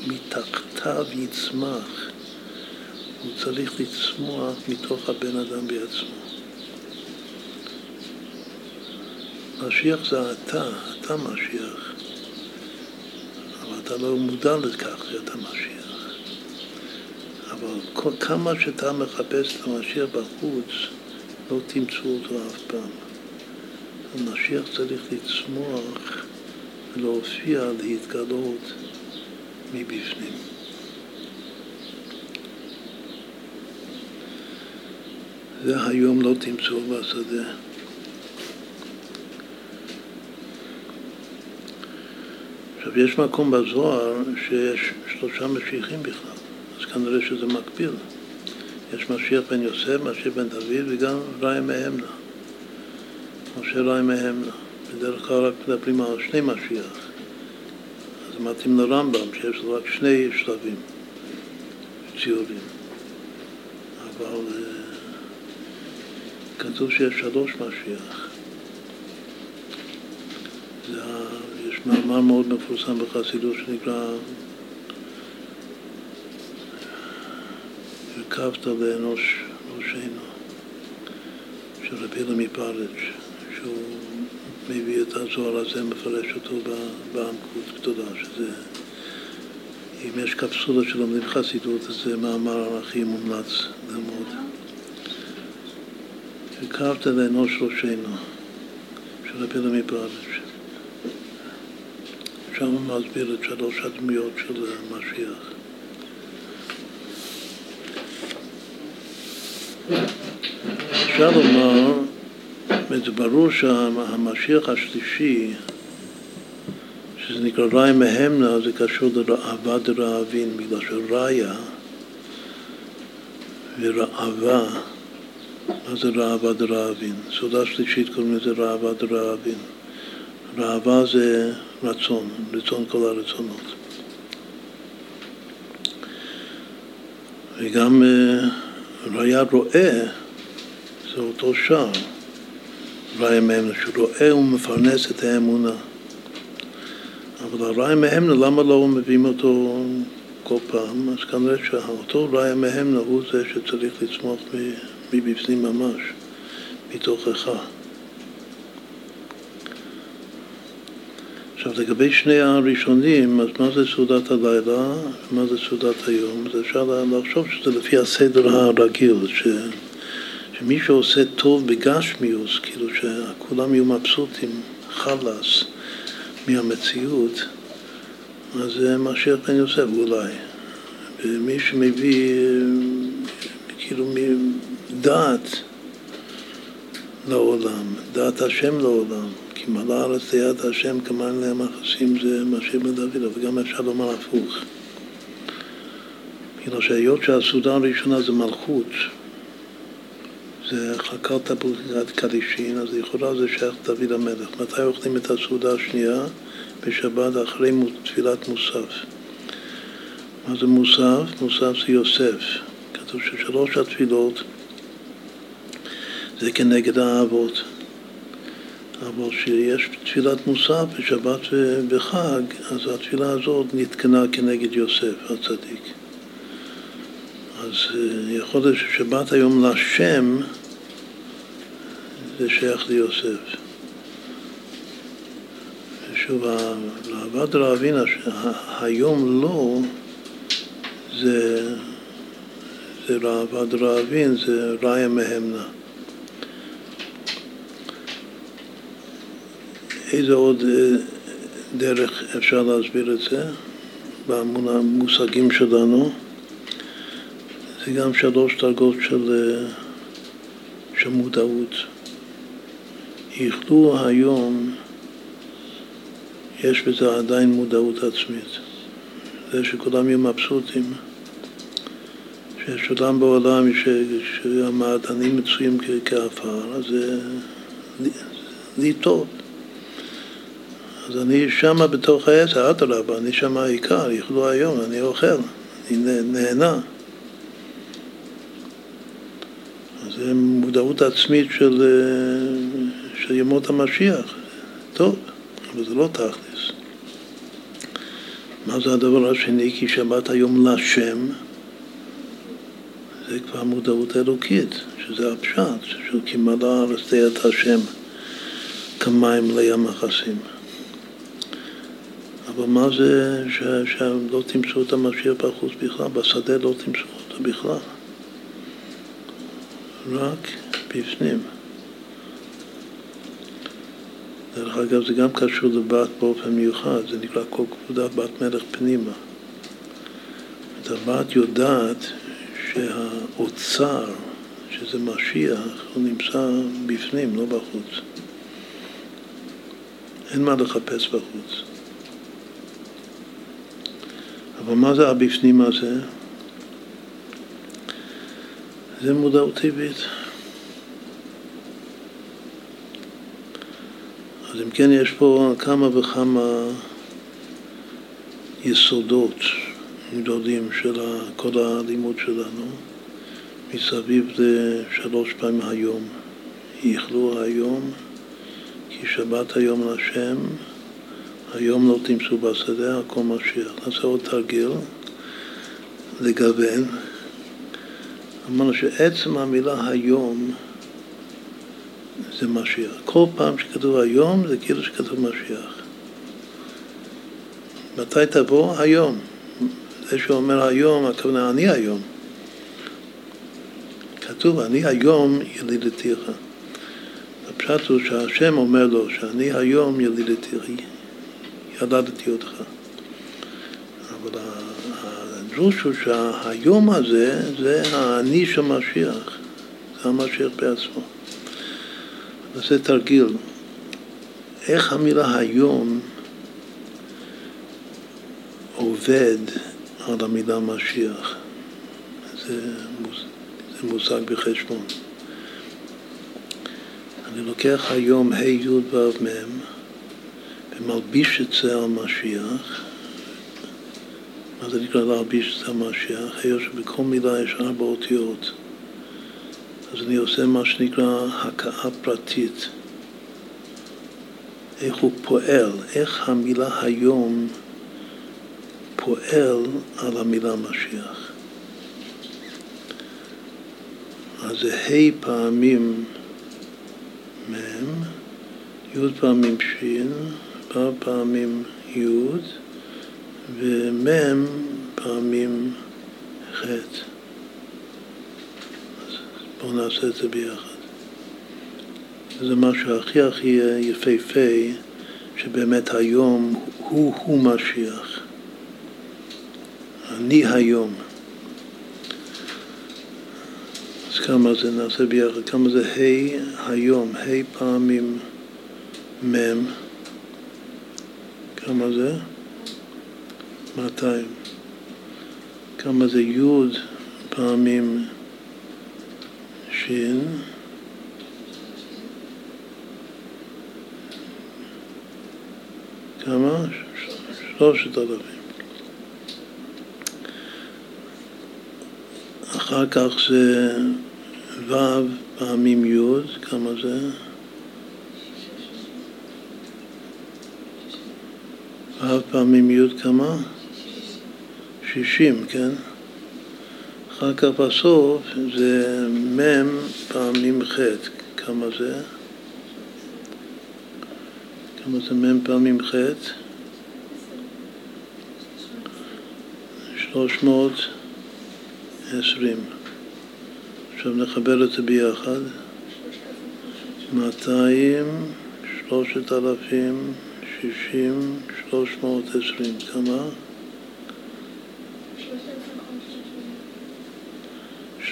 מתחתיו יצמח. הוא צריך לצמוח מתוך הבן אדם בעצמו. משיח זה אתה, אתה משיח. אבל אתה לא מודע לכך שאתה משיח. אבל כמה שאתה מחפש את המשיח בחוץ, לא תמצאו אותו אף פעם. המשיח צריך לצמוח ולהופיע, להתגלות מבפנים. זה היום לא תמצאו בשדה. עכשיו, יש מקום בזוהר שיש שלושה משיחים בכלל, אז כנראה שזה מקביל. יש משיח בן יוסף, משיח בן דוד וגם ראי מהמנה. משה ראי מהמנה. בדרך כלל רק מדברים על שני משיח. אז מתאים לרמב"ם שיש לו רק שני שלבים ציורים. אבל אה, כתוב שיש שלוש משיח. זה, יש מאמר מאוד מפורסם בחסידות שנקרא הרכבת לאנוש ראשנו של רבי אלה מפרץ', שהוא מביא את הזוהר הזה, מפרש אותו בעמקות גדולה, שזה אם יש קפסולה שלומדים חסידות, אז זה מאמר הכי מומלץ ללמוד. הקרבת לאנוש ראשנו, של רבי מפרץ'. שם הוא מסביר את שלוש הדמויות של המשיח. אפשר לומר, זה ברור שהמשיח השלישי, שזה נקרא ראי מהמנה, זה קשור לראווה דרעבין, בגלל שראיה וראווה, מה זה ראווה דרעבין? סעודה שלישית קוראים לזה ראווה דרעבין. ראווה זה רצון, רצון כל הרצונות. וגם אה, ראיה רואה זה אותו שער, ראי מהמנה, שהוא רואה ומפרנס את האמונה. אבל הראי מהמנה, למה לא מביאים אותו כל פעם? אז כנראה שאותו ראי מהמנה הוא זה שצריך לצמוח מבפנים ממש, מתוכך. עכשיו לגבי שני הראשונים, אז מה זה סעודת הלילה, מה זה סעודת היום? אז אפשר לחשוב שזה לפי הסדר הרגיל, ש... שמי שעושה טוב בגשמיוס, כאילו שכולם יהיו מבסוטים, חלאס מהמציאות, אז זה משיח בן יוסף אולי. ומי שמביא כאילו דעת לעולם, דעת השם לעולם, כי מלא הארץ ליד השם כמובן להם החסים זה משיח בן דוד, אבל גם אפשר לומר הפוך. כאילו שהיות שהסעודה הראשונה זה מלכות, זה חקר תפוחת קדישין, אז לכאורה זה שייך דוד המלך. מתי אוכלים את הסעודה השנייה? בשבת אחרי תפילת מוסף. מה זה מוסף? מוסף זה יוסף. כתוב ששלוש התפילות זה כנגד האבות. אבל כשיש תפילת מוסף בשבת ובחג, אז התפילה הזאת נתקנה כנגד יוסף הצדיק. אז אה, יכול להיות ששבת היום לשם זה שייך ליוסף. שוב, לעבד רעבין, היום לא זה, זה רעבד רעבין, זה ראיה מהמנה. איזה עוד אה, דרך אפשר להסביר את זה במושגים שלנו? זה גם שלוש דרגות של, אה, של מודעות. איכלו היום, יש בזה עדיין מודעות עצמית. זה שכולם יהיו מבסוטים, שיש אדם בעולם שהמעדנים מצויים כעפר, אז זה לי טוב. אז אני שמה בתוך העשר, אדרבה, אני שמה העיקר, יאכלו היום, אני אוכל, אני נהנה. אז זה מודעות עצמית של, אה, של ימות המשיח. טוב, אבל זה לא תכלס. מה זה הדבר השני? כי שבת היום לשם, זה כבר מודעות אלוקית, שזה הפשט, של כי מלא הארץ את השם כמים לים החסים. אבל מה זה שלא תמצאו את המשיח בחוץ בכלל, בשדה לא תמצאו אותו בכלל, רק בפנים. דרך אגב, זה גם קשור לבת באופן מיוחד, זה נקרא כל כבודה בת מלך פנימה. את הבת יודעת שהאוצר, שזה משיח, הוא נמצא בפנים, לא בחוץ. אין מה לחפש בחוץ. אבל מה זה הבפנים הזה? זה מודעות טבעית. אז אם כן, יש פה כמה וכמה יסודות גדולים של כל הלימוד שלנו, מסביב לשלוש פעמים היום. יכלו היום, כי שבת היום להשם, היום לא תמצאו בשדה, הכל משיח. נעשה עוד תרגיל לגוון. אמרנו שעצם המילה היום זה משיח. כל פעם שכתוב היום זה כאילו שכתוב משיח. מתי תבוא? היום. זה שאומר היום, הכוונה אני היום. כתוב אני היום ילידתיך. הפשט הוא שהשם אומר לו שאני היום ילידתיך, ילדתי אותך. הדרוש הוא שהיום הזה זה האני של משיח, זה המשיח בעצמו. נעשה תרגיל. איך המילה היום עובד על המילה משיח? זה, זה מושג בחשבון. אני לוקח היום ה' י' ו' מ' ומלביש את זה על משיח. מה זה נקרא להלביש את זה על משיח? היות שבכל מילה יש ארבע אותיות. אז אני עושה מה שנקרא הכאה פרטית. איך הוא פועל, איך המילה היום פועל על המילה משיח. אז זה ה' פעמים מ', י' פעמים ש', פעמים י', ומ' פעמים ח'. בואו נעשה את זה ביחד. זה משהו הכי הכי יפהפה, שבאמת היום הוא-הוא משיח. אני היום. אז כמה זה נעשה ביחד? כמה זה ה' היום, ה' פעמים מ', כמה זה? 200. כמה זה י' פעמים שין, כמה? שלושת אלפים. אחר כך זה ו' פעמים י', כמה זה? ו' פעמים י' כמה? שישים, כן? אחר כך בסוף זה מ' פעמים ח', כמה זה? כמה זה מ' פעמים ח'? שלוש מאות עשרים. עכשיו נחבר את זה ביחד. מאתיים, שלושת אלפים, שישים, שלוש מאות עשרים. כמה?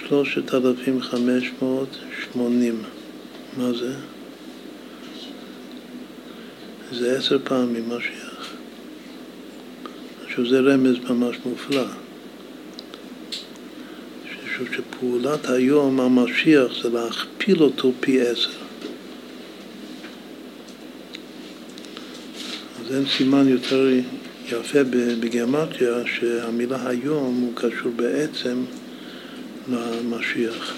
שלושת אלפים חמש מאות שמונים. מה זה? זה עשר פעמים משיח. עכשיו זה רמז ממש מופלא. חושב שפעולת היום המשיח זה להכפיל אותו פי עשר. אז אין סימן יותר יפה בגיאומטריה שהמילה היום הוא קשור בעצם למשיח.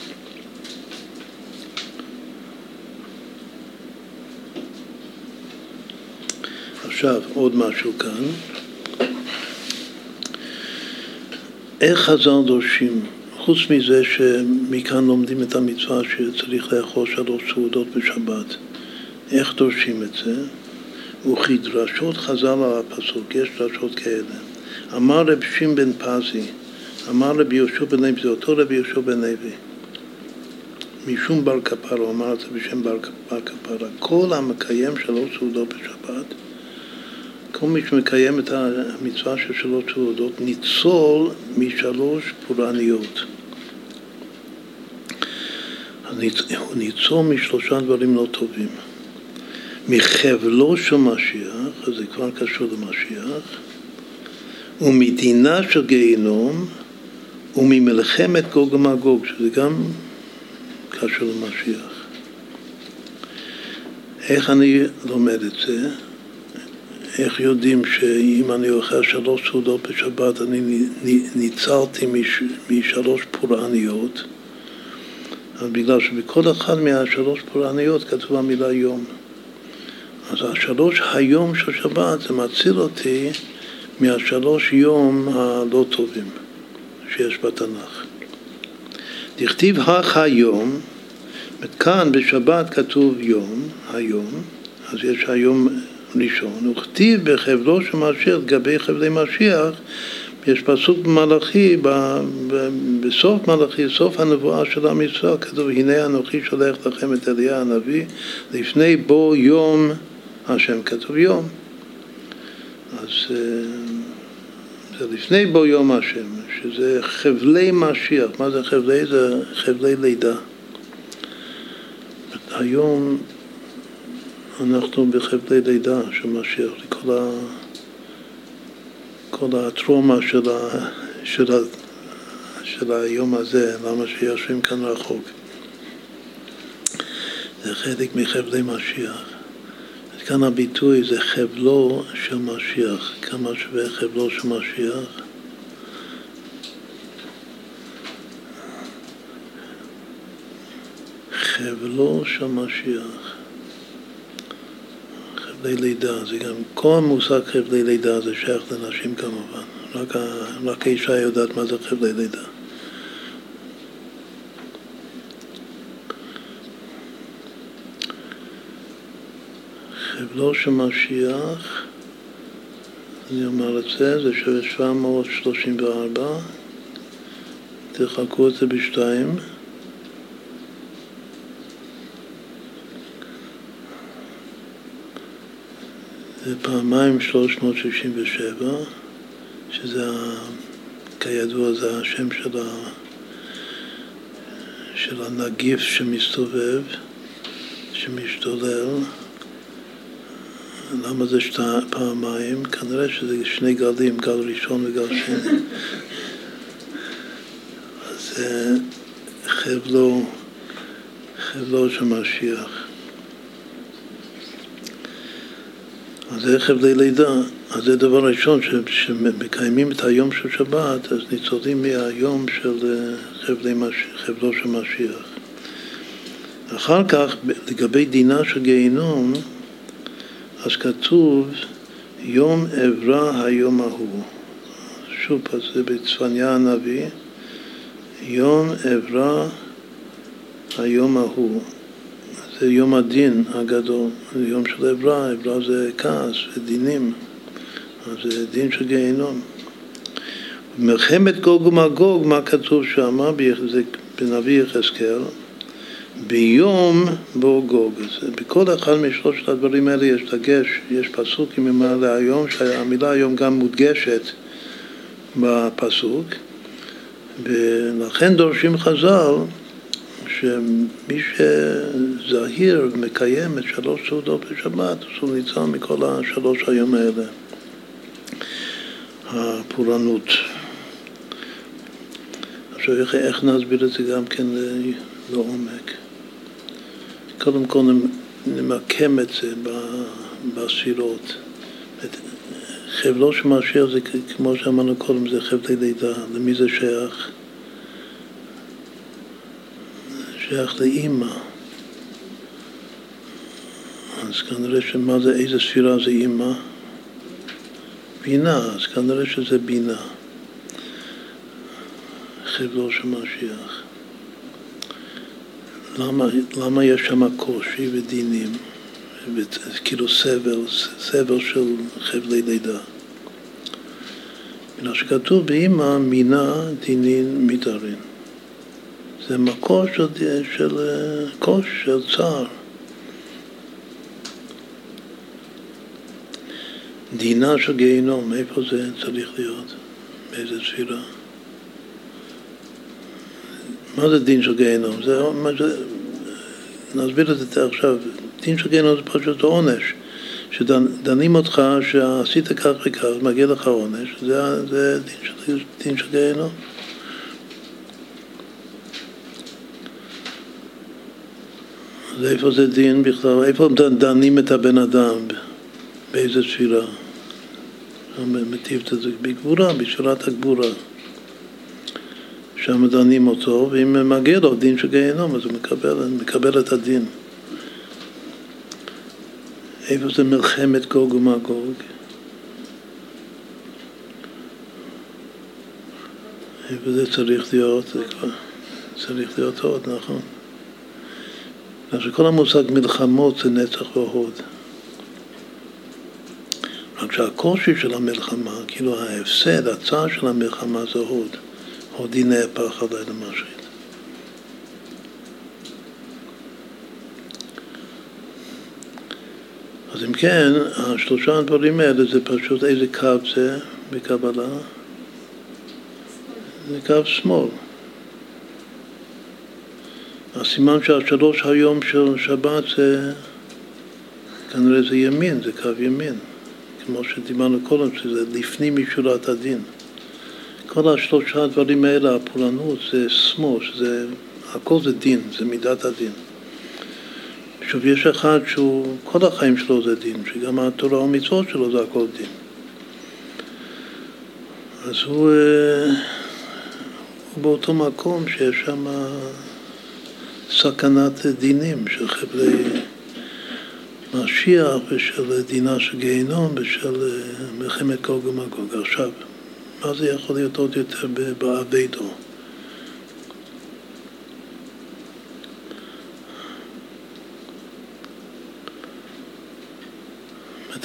עכשיו, עוד משהו כאן. איך חז"ל דורשים, חוץ מזה שמכאן לומדים את המצווה שצריך לאכול שלוש סעודות בשבת, איך דורשים את זה? וכדרשות חז"ל על הפסוק, יש דרשות כאלה. אמר רב שים בן פזי, אמר רבי יהושע בן לוי, זה אותו רבי יהושע בן לוי. משום בר כפרה, הוא אמר את זה בשם בר, כפרה. כל המקיים שלוש סעודות בשבת, כל מי שמקיים את המצווה של שלוש סעודות, ניצול משלוש פורעניות. הוא ניצול משלושה דברים לא טובים. מחבלו של משיח, אז זה כבר קשור למשיח, ומדינה של גיהינום, וממלחמת גוג ומגוג, שזה גם קשור למשיח. איך אני לומד את זה? איך יודעים שאם אני אוכל שלוש סעודות בשבת אני ניצלתי מש, משלוש פורעניות? אז בגלל שבכל אחד מהשלוש פורעניות כתוב המילה יום. אז השלוש היום של שבת זה מציל אותי מהשלוש יום הלא טובים שיש בתנ"ך. דכתיב הך היום, כאן בשבת כתוב יום, היום, אז יש היום ראשון, וכתיב בחבלו של משיח, לגבי חבלי משיח, יש פסוק במלאכי, בסוף מלאכי, סוף הנבואה של עם ישראל, כתוב, הנה אנוכי שולח לכם את אליה הנביא, לפני בוא יום השם כתוב יום. אז אה, זה לפני בו יום השם, שזה חבלי משיח. מה זה חבלי? זה חבלי לידה. היום אנחנו בחבלי לידה של משיח, לכל ה... כל הטרומה של, ה... של, ה... של היום הזה, למה שיושבים כאן רחוק. זה חלק מחבלי משיח. כאן הביטוי זה חבלו של משיח. כמה שווה חבלו של משיח? חבלו של משיח. חבלי לידה, זה גם, כל המושג חבלי לידה זה שייך לנשים כמובן. רק, רק האישה יודעת מה זה חבלי לידה. חבלו של משיח, אני אומר את זה, זה שווה 734, תחלקו את זה בשתיים. זה פעמיים 367, שזה, כידוע, זה השם של, ה, של הנגיף שמסתובב, שמשתולל. למה זה שתה פעמיים? כנראה שזה שני גלים, גל ראשון וגל שני. אז חבלו, חבלו של משיח. אז זה חבלי לידה. אז זה דבר ראשון, שמקיימים את היום של שבת, אז ניצולים מהיום של חבלי. חבלו של משיח. אחר כך, לגבי דינה של גיהינום, אז כתוב יום אברא היום ההוא. שוב זה בצפניה הנביא, יום אברא היום ההוא. זה יום הדין הגדול, זה יום של אברא, אברא זה כעס ודינים, אז זה דין של גיהינום. מלחמת גוג ומגוג, מה כתוב שם? זה בנביא יחזקאל. ביום בו גוג. בכל אחד משלושת הדברים האלה יש דגש, יש פסוק עם המילה היום, שהמילה היום גם מודגשת בפסוק, ולכן דורשים חז"ל שמי שזהיר ומקיים את שלוש סעודות בשבת, הוא ניצל מכל השלוש היום האלה, הפורענות. עכשיו איך נסביר את זה גם כן לעומק? קודם כל נמקם את זה בספירות, חבלו של משיח זה כמו שאמרנו קודם, זה חבלי לידה. למי זה שייך? שייך לאימא. אז כנראה שמה זה, איזה ספירה זה אימא? בינה, אז כנראה שזה בינה. חבלו של משיח. למה, למה יש שם קושי ודינים? כאילו סבל, סבל של חבלי לידה. בגלל שכתוב באמא מינה דינין מתארין. זה מקור של, של קוש, של צער. דינה של גיהינום, איפה זה צריך להיות? באיזה ספירה? מה זה דין של גיהינום? זה, זה, נסביר את זה עכשיו. דין של גיהנום זה פשוט עונש. שדנים אותך שעשית כך וכך, מגיע לך עונש, זה, זה דין דין של גיהנום. אז איפה זה דין בכלל? איפה דנים את הבן אדם? באיזה תפילה? מטיב את זה בגבורה, בשאלת הגבורה. שם דנים אותו, ואם מגיע לו דין של גיהנום, אז הוא מקבל, מקבל את הדין. איפה זה מלחמת גוג ומגוג? איפה זה צריך להיות? זה כבר צריך להיות עוד, נכון? אז כל המושג מלחמות זה נצח והוד. רק שהקושי של המלחמה, כאילו ההפסד, הצער של המלחמה זה הוד. הודי נהפך עלי למשהו. אז אם כן, השלושה הדברים האלה זה פשוט איזה קו זה בקבלה? זה קו שמאל. הסימן שהשלוש היום של שבת זה כנראה זה ימין, זה קו ימין, כמו שדיברנו קודם, שזה לפנים משורת הדין. כל השלושה הדברים האלה, הפולנות זה שמאל, שזה, הכל זה דין, זה מידת הדין. שוב, יש אחד שהוא, כל החיים שלו זה דין, שגם התורה והמצוות שלו זה הכל דין. אז הוא, אה, הוא באותו מקום שיש שם סכנת דינים של חבלי משיח ושל דינה של גיהינום ושל אה, מלחמת גוג ומגוג. עכשיו, מה זה יכול להיות עוד יותר באבדו?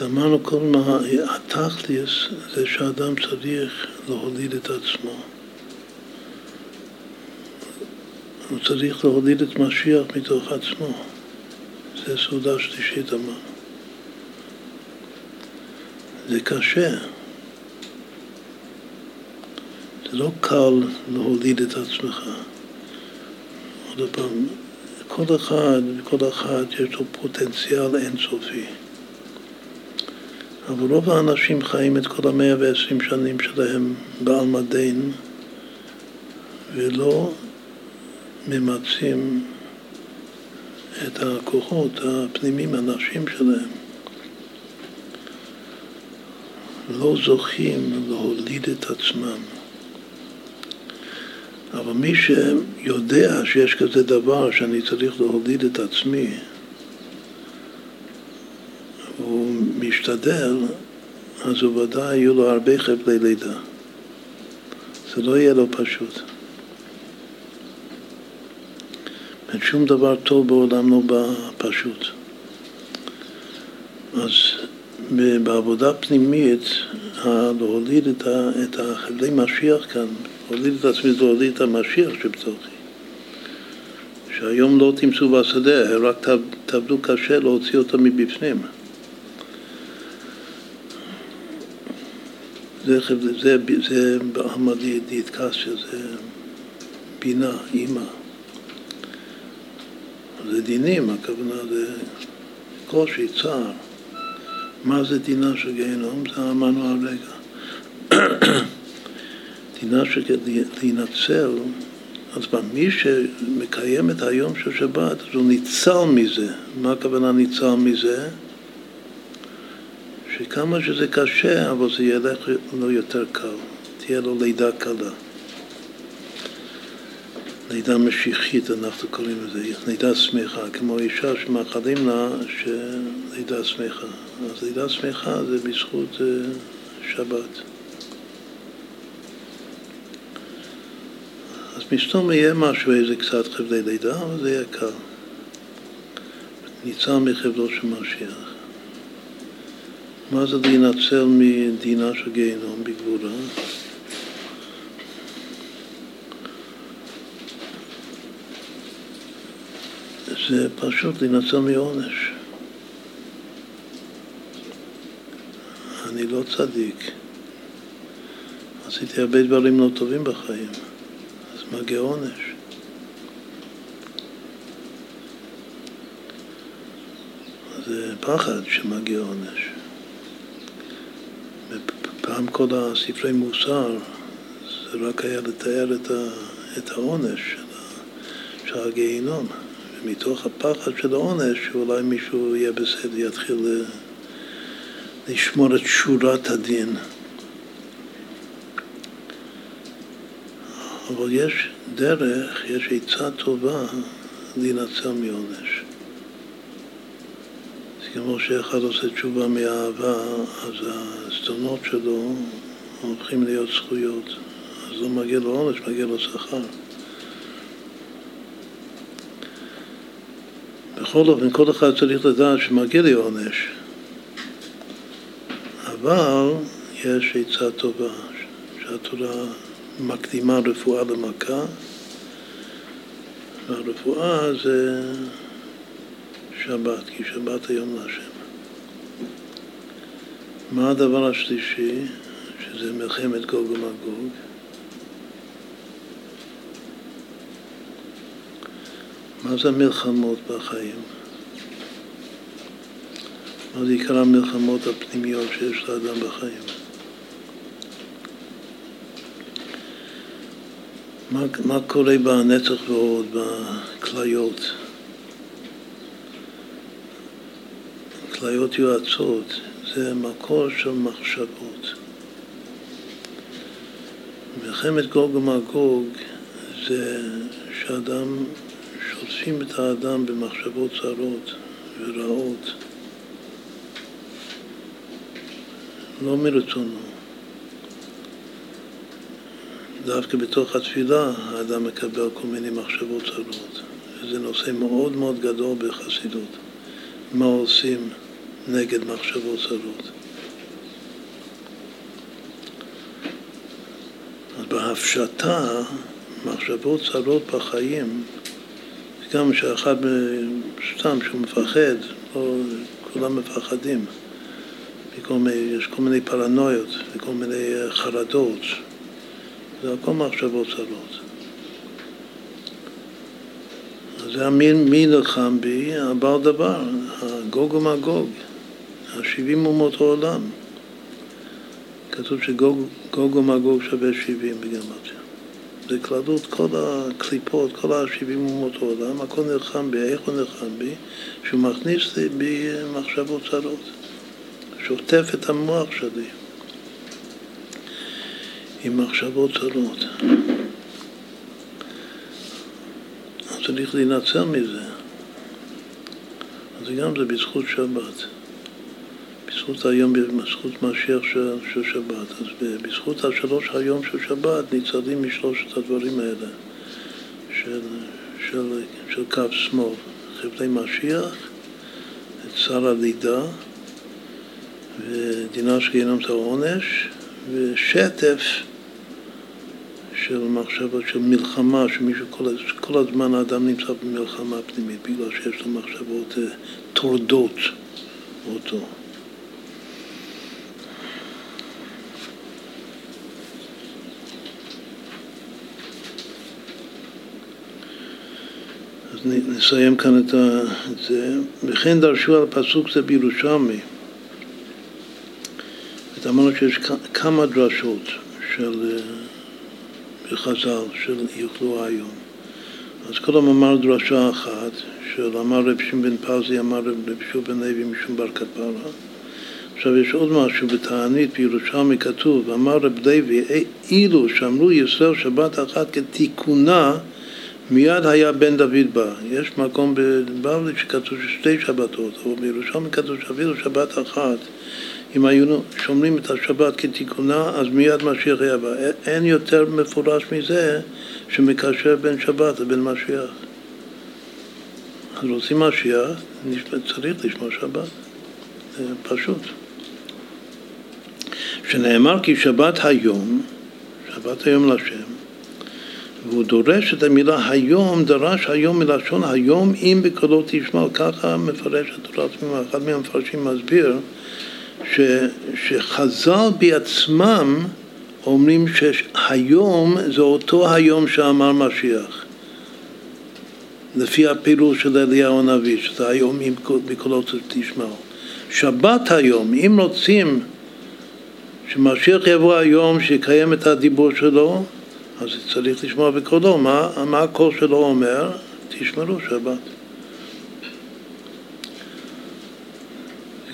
אמרנו כל מה, התכלס זה שאדם צריך להוליד את עצמו. הוא צריך להוליד את משיח מתוך עצמו. זה סעודה שלישית אמרנו. זה קשה. זה לא קל להוליד את עצמך. עוד פעם, כל אחד, כל אחד יש לו פוטנציאל אינסופי. אבל רוב האנשים חיים את כל המאה ועשרים שנים שלהם בעלמא דין ולא ממצים את הכוחות הפנימיים, הנשים שלהם. לא זוכים להוליד את עצמם. אבל מי שיודע שיש כזה דבר שאני צריך להוליד את עצמי, משתדל, אז הוא ודאי יהיו לו הרבה חבלי לידה. זה לא יהיה לו פשוט. שום דבר טוב בעולם לא בא פשוט. אז בעבודה פנימית, להוליד את החבלי משיח כאן, להוליד את עצמי זה להוליד את המשיח שבתוכי. שהיום לא תמצאו בשדה, רק תעבדו קשה להוציא אותו מבפנים. זה, זה, זה בעמדי דיטקסיה, זה בינה, אימא. זה דינים, הכוונה זה קושי, צער. מה זה דינה של גיהנום? זה אמרנו הרגע. דינה להינצל, אז מי שמקיים את היום של שבת, אז הוא ניצל מזה. מה הכוונה ניצל מזה? שכמה שזה קשה, אבל זה ילך לו יותר קל, תהיה לו לידה קלה. לידה משיחית, אנחנו קוראים לזה, לידה שמחה, כמו אישה שמאחלים לה שלידה שמחה. אז לידה שמחה זה בזכות אה, שבת. מסתום יהיה משהו, איזה קצת חבלי לידה, אבל זה יהיה קל. ניצל מחבלו של משיח. מה זה להינצל מדינה של גיהנום בגבורה? זה פשוט להינצל מעונש. אני לא צדיק. עשיתי הרבה דברים לא טובים בחיים, מגיע עונש. זה פחד שמגיע עונש. פעם כל הספרי מוסר זה רק היה לתאר את, ה, את העונש של, של הגיהינום. ומתוך הפחד של העונש, שאולי מישהו יהיה בסדר, יתחיל לשמור את שורת הדין. אבל יש דרך, יש עצה טובה להינצל מעונש. כמו שאחד עושה תשובה מאהבה, אז הזדונות שלו הופכים להיות זכויות. אז לא מגיע לו עונש, מגיע לו שכר. בכל אופן, כל אחד צריך לדעת שמגיע לי עונש. אבל יש עצה טובה, שהתורה מקדימה רפואה למכה, והרפואה זה שבת, כי שבת היום להשם. מה הדבר השלישי, שזה מלחמת גוג ומגוג? מה זה מלחמות בחיים? מה זה עיקר המלחמות הפנימיות שיש לאדם בחיים? מה, מה קורה בנצח ועוד, בכליות? כליות יועצות זה מקור של מחשבות. מלחמת גוג ומגוג זה שאדם, שוטפים את האדם במחשבות צרות ורעות, לא מרצונו. דווקא בתוך התפילה האדם מקבל כל מיני מחשבות צרות. וזה נושא מאוד מאוד גדול בחסידות. מה עושים נגד מחשבות צרות. אז בהפשטה, מחשבות צרות בחיים, גם שאחד, סתם שהוא מפחד, או כולם מפחדים, מיני, יש כל מיני פרנויות וכל מיני חרדות, זה הכל מחשבות צרות. זה המין מי נלחם בי, הבעל דבר, הגוג ומגוג. השבעים אומות העולם. כתוב שגוג ומגוג שווה שבעים בגמטיה. זה כללות כל הקליפות, כל השבעים אומות העולם, הכל נלחם בי, איך הוא נלחם בי? שהוא מכניס בי מחשבות צרות, שוטף את המוח שלי עם מחשבות צרות. אז צריך להינצל מזה. אז גם זה בזכות שבת. בזכות היום, בזכות משיח של, של שבת. אז בזכות השלוש היום של שבת ניצלים משלושת הדברים האלה של, של, של קו שמאל, חבלי משיח, את שר הלידה, ודינה של גיהנום זה העונש, ושטף של מחשבות של מלחמה, שמישהו כל, כל הזמן האדם נמצא במלחמה פנימית בגלל שיש לו מחשבות אה, טורדות אותו. אז נסיים כאן את זה. וכן דרשו על פסוק זה בירושלמי. אמרנו שיש כמה דרשות של חז"ל של יאכלו היום. אז קודם אמר דרשה אחת, של אמר רב שמעון בן פזי, אמר רב שוב בן לוי משום בר כפרה, עכשיו יש עוד משהו בתענית בירושלמי כתוב, אמר רב לוי, אילו שמרו ישראל שבת אחת כתיקונה, מיד היה בן דוד בא. יש מקום בבבלי שכתוב ששתי שבתות, אבל בירושלמי כתוב שאפילו שבת אחת, אם היינו שומרים את השבת כתיקונה, אז מיד משיח היה בא. אין יותר מפורש מזה שמקשר בין שבת לבין משיח. אז רוצים משיח, צריך לשמור שבת. זה פשוט. שנאמר כי שבת היום, שבת היום לשם, והוא דורש את המילה היום, דרש היום מלשון היום אם בקולו תשמע, ככה מפרש התורה התמימה. אחד מהמפרשים מסביר ש, שחז"ל בעצמם אומרים שהיום זה אותו היום שאמר משיח. לפי הפילול של אליהו הנביא, שזה היום אם בקולו תשמעו. שבת היום, אם רוצים שמשיח יבוא היום שיקיים את הדיבור שלו, אז צריך לשמוע בקולו. מה, מה הקול שלו אומר? תשמרו שבת.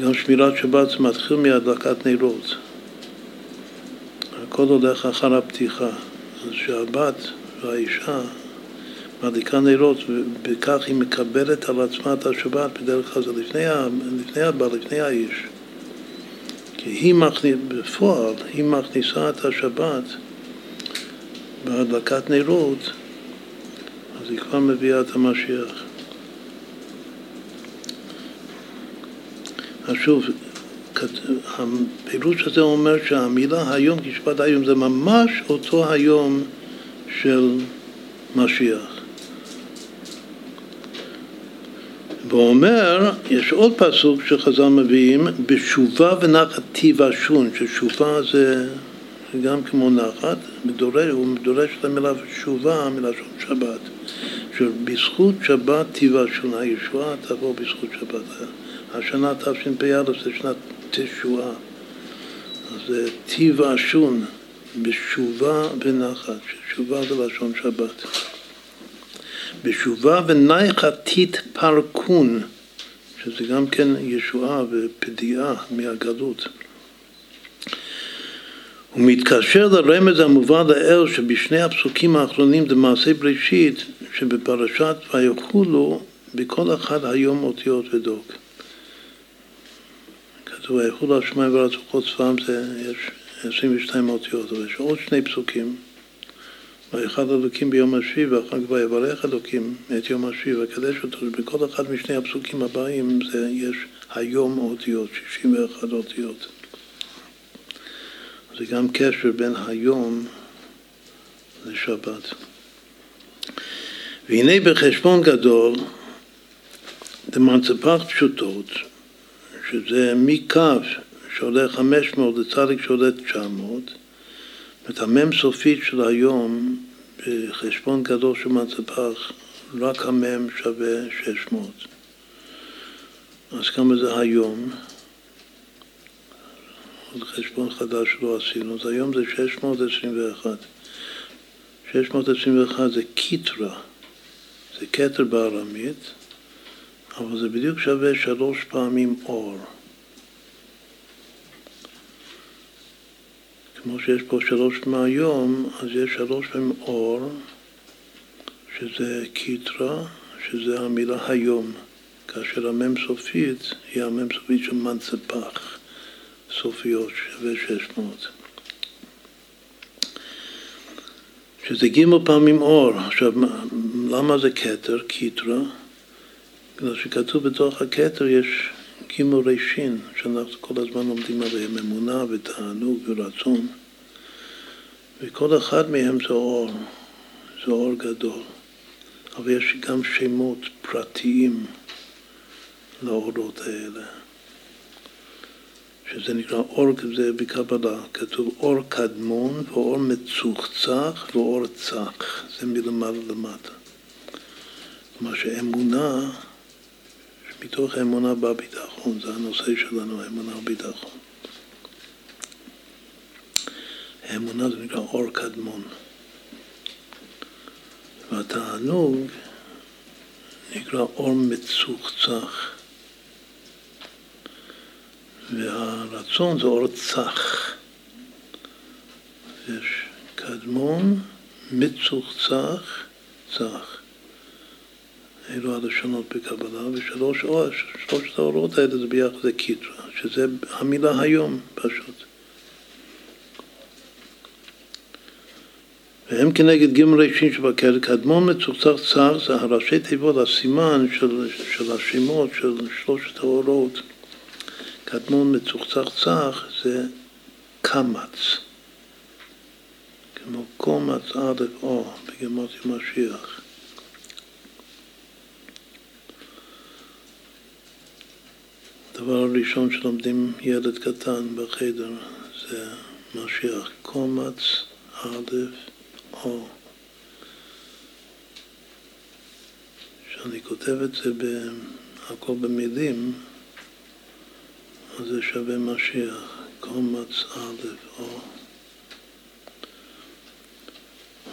גם שמירת שבת זה מתחיל מהדלקת נרות. הכל הולך אחר הפתיחה. אז שהבת והאישה מדליקה נרות, ובכך היא מקבלת על עצמה את השבת בדרך כלל לפני, לפני הבא, לפני האיש. כי היא מכניסה, בפועל, היא מכניסה את השבת בהדלקת נרות, אז היא כבר מביאה את המשיח. אז שוב, הפירוש הזה אומר שהמילה היום, כשפת היום, זה ממש אותו היום של משיח. ואומר, יש עוד פסוק שחז"ל מביאים, בשובה ונחת תיוושון, ששובה זה גם כמו נחת, מדורש, הוא מדורש את המילה שובה מלשון שבת, שבזכות שבת תיוושון, הישועה תבוא בזכות שבת. השנה תשפ"א זה שנת תשועה, אז זה תיוושון, בשובה ונחת, ששובה זה לשון שבת. בשובה ונייחה תתפרקון, שזה גם כן ישועה ופדיעה מהגלות. הוא מתקשר לרמז המובא לאל שבשני הפסוקים האחרונים למעשה בראשית שבפרשת ויחולו בכל אחד היום אותיות ודוק. כתוב ויחולו השמיים וארץ וכל צבאם זה יש 22 אותיות, אבל יש עוד שני פסוקים ויחד אלוקים ביום השביעי ואחר כך ויברך אלוקים את יום השביעי ויקדש אותו, בכל אחד משני הפסוקים הבאים זה יש היום אותיות, 61 אותיות. זה גם קשר בין היום לשבת. והנה בחשבון גדול, דמנצפח פשוטות, שזה מקו שעולה 500 לצדיק שעולה 900, את המם סופית של היום בחשבון גדול של מצפח, רק המם שווה 600. אז כמה זה היום? עוד חשבון חדש שלא עשינו, אז היום זה 621. 621 זה קיטרה, זה כתר בארמית, אבל זה בדיוק שווה שלוש פעמים אור. כמו שיש פה שלוש מהיום, אז יש שלוש פעמים אור, שזה קיטרה, שזה המילה היום, כאשר המם סופית היא המם סופית של מנצפח, סופיות, שווה שש מאות. שזה גימל פעמים אור. עכשיו, למה זה כתר, קיטרה? בגלל שכתוב בתוך הכתר יש גימל רישין, שאנחנו כל הזמן לומדים עליהם אמונה ותענוג ורצון. וכל אחד מהם זה אור, זה אור גדול. אבל יש גם שמות פרטיים לאורות האלה. שזה נקרא אור, זה בקבלה, כתוב אור קדמון ואור מצוחצח ואור צח, זה מלמעלה למטה. כלומר שאמונה מתוך האמונה בא ביטחון, זה הנושא שלנו, אמונה וביטחון. האמונה זה נקרא אור קדמון. והתענוג נקרא אור מצוחצח. והרצון זה אור צח. יש קדמון, מצוחצח, צח. אלו הלשונות בקבלה, ושלוש שלושת האורות האלה זה ביחד זה קיטרה, שזה המילה היום פשוט. והם כנגד ג' ראשין שבקר, קדמון מצוחצח צח זה הראשי תיבות, הסימן של, של השמות של שלושת האורות. קדמון מצוחצח צח זה קמץ, כמו קומץ א' או בגמרתי משיח. הדבר הראשון שלומדים ילד קטן בחדר זה משיח, קומץ א' או. כשאני כותב את זה הכל במילים, אז זה שווה משיח, קומץ א' או.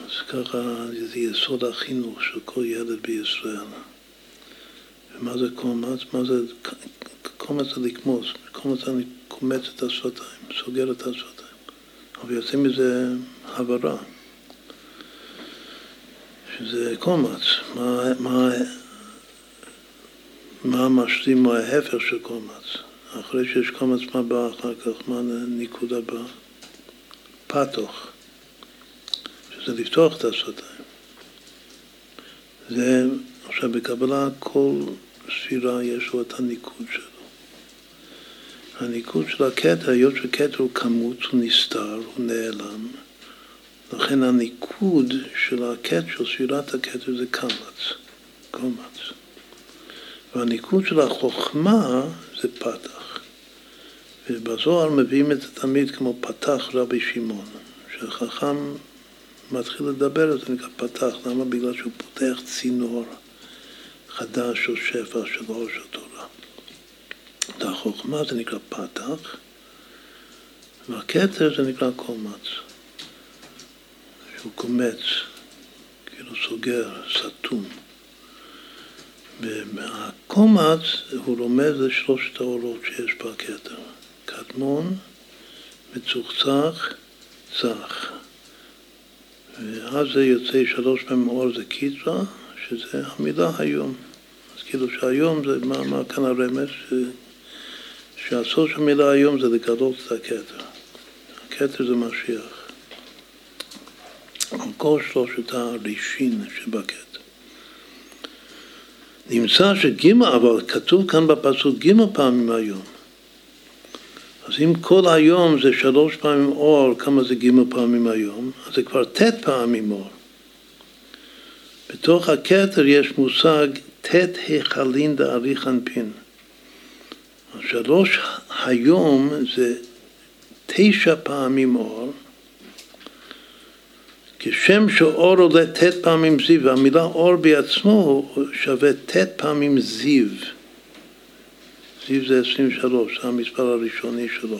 אז ככה זה יסוד החינוך של כל ילד בישראל. ומה זה קומץ? מה זה... קומץ זה לקמוס, קומץ אני קומץ את השפתיים, סוגר את השפתיים. אבל יוצא מזה הברה. שזה קומץ, מה, מה, מה המשלים, מה ההפך של קומץ. אחרי שיש קומץ, מה בא אחר כך, מה הניקוד הבא? פתוח, שזה לפתוח את השפתיים. זה, עכשיו בקבלה כל ספירה יש לו את הניקוד שלו. הניקוד של הכתר, היות שכתר הוא כמות, הוא נסתר, הוא נעלם. לכן הניקוד של הכתר, של ספירת הכתר זה קמץ, קומץ. והניקוד של החוכמה זה פתח. ובזוהר מביאים את זה תמיד כמו פתח רבי שמעון, שחכם מתחיל לדבר, זה נקרא פתח. למה? בגלל שהוא פותח צינור חדש של שפע של אור של תורה. את החוכמה זה נקרא פתח, והכתר זה נקרא קומץ. שהוא קומץ, כאילו סוגר, סתום. והקומץ הוא רומז לשלושת האורות שיש בכתר. קדמון, מצוחצח, צח. ואז זה יוצא שלוש פעמים אור זה קיטרה, שזה המילה היום. אז כאילו שהיום זה, מה, מה כאן הרמז? שהסוף של המילה היום זה לגלות את הכתר. הכתר זה משיח. על כל שלושת הרישין שבקטע. נמצא שגימל, אבל כתוב כאן בפסוק גימל פעמים היום. אז אם כל היום זה שלוש פעמים אור, כמה זה גימל פעמים היום? אז זה כבר ט' פעמים אור. בתוך הכתר יש מושג ט' היכלין דאריך אנפין. שלוש היום זה תשע פעמים אור, כשם שאור עולה ט' פעמים זיו, והמילה אור בעצמו שווה ט' פעמים זיו. זיו זה 23, זה המספר הראשוני שלו.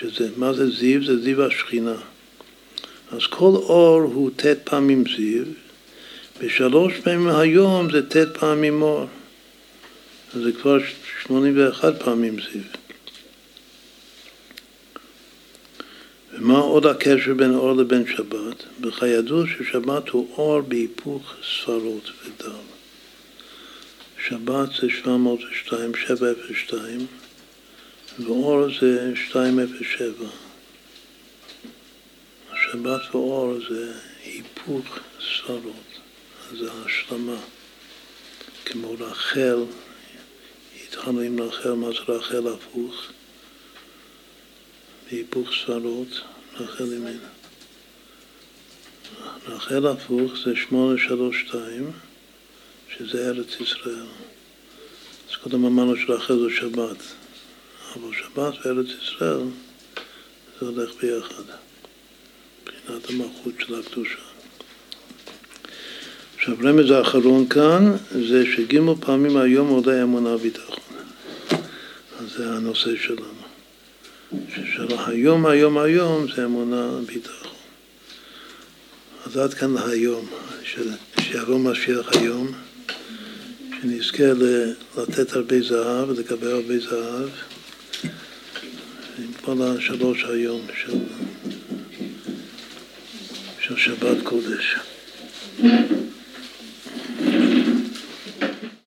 שזה, מה זה זיו? זה זיו השכינה. אז כל אור הוא ט' פעמים זיו, ושלוש פעמים היום זה ט' פעמים. אז זה כבר 81 פעמים זיו. ומה עוד הקשר בין אור לבין שבת? בכידוע ששבת הוא אור בהיפוך ספרות ודל. שבת זה 702, 702, ואור זה 207. שבת ואור זה היפוך ספרות, זה השלמה. כמו רחל, התחלנו עם רחל, מה זה רחל הפוך? בהיפוך ספרות, רחל ימין. רחל הפוך זה שמונה שלוש שתיים, שזה ארץ ישראל. אז קודם אמרנו שרחל זה שבת, אבל שבת וארץ ישראל זה הולך ביחד, מבחינת המלכות של הקדושה. עכשיו רמז האחרון כאן זה שגימל פעמים היום עולה אמונה ביטחון. אז זה הנושא שלנו. שהיום, היום, היום זה אמונה ביטחון. אז עד כאן להיום, שיבוא משיח היום, שנזכה לתת הרבה זהב ולקבל הרבה זהב. הקפלה שלוש היום של, של שבת קודש.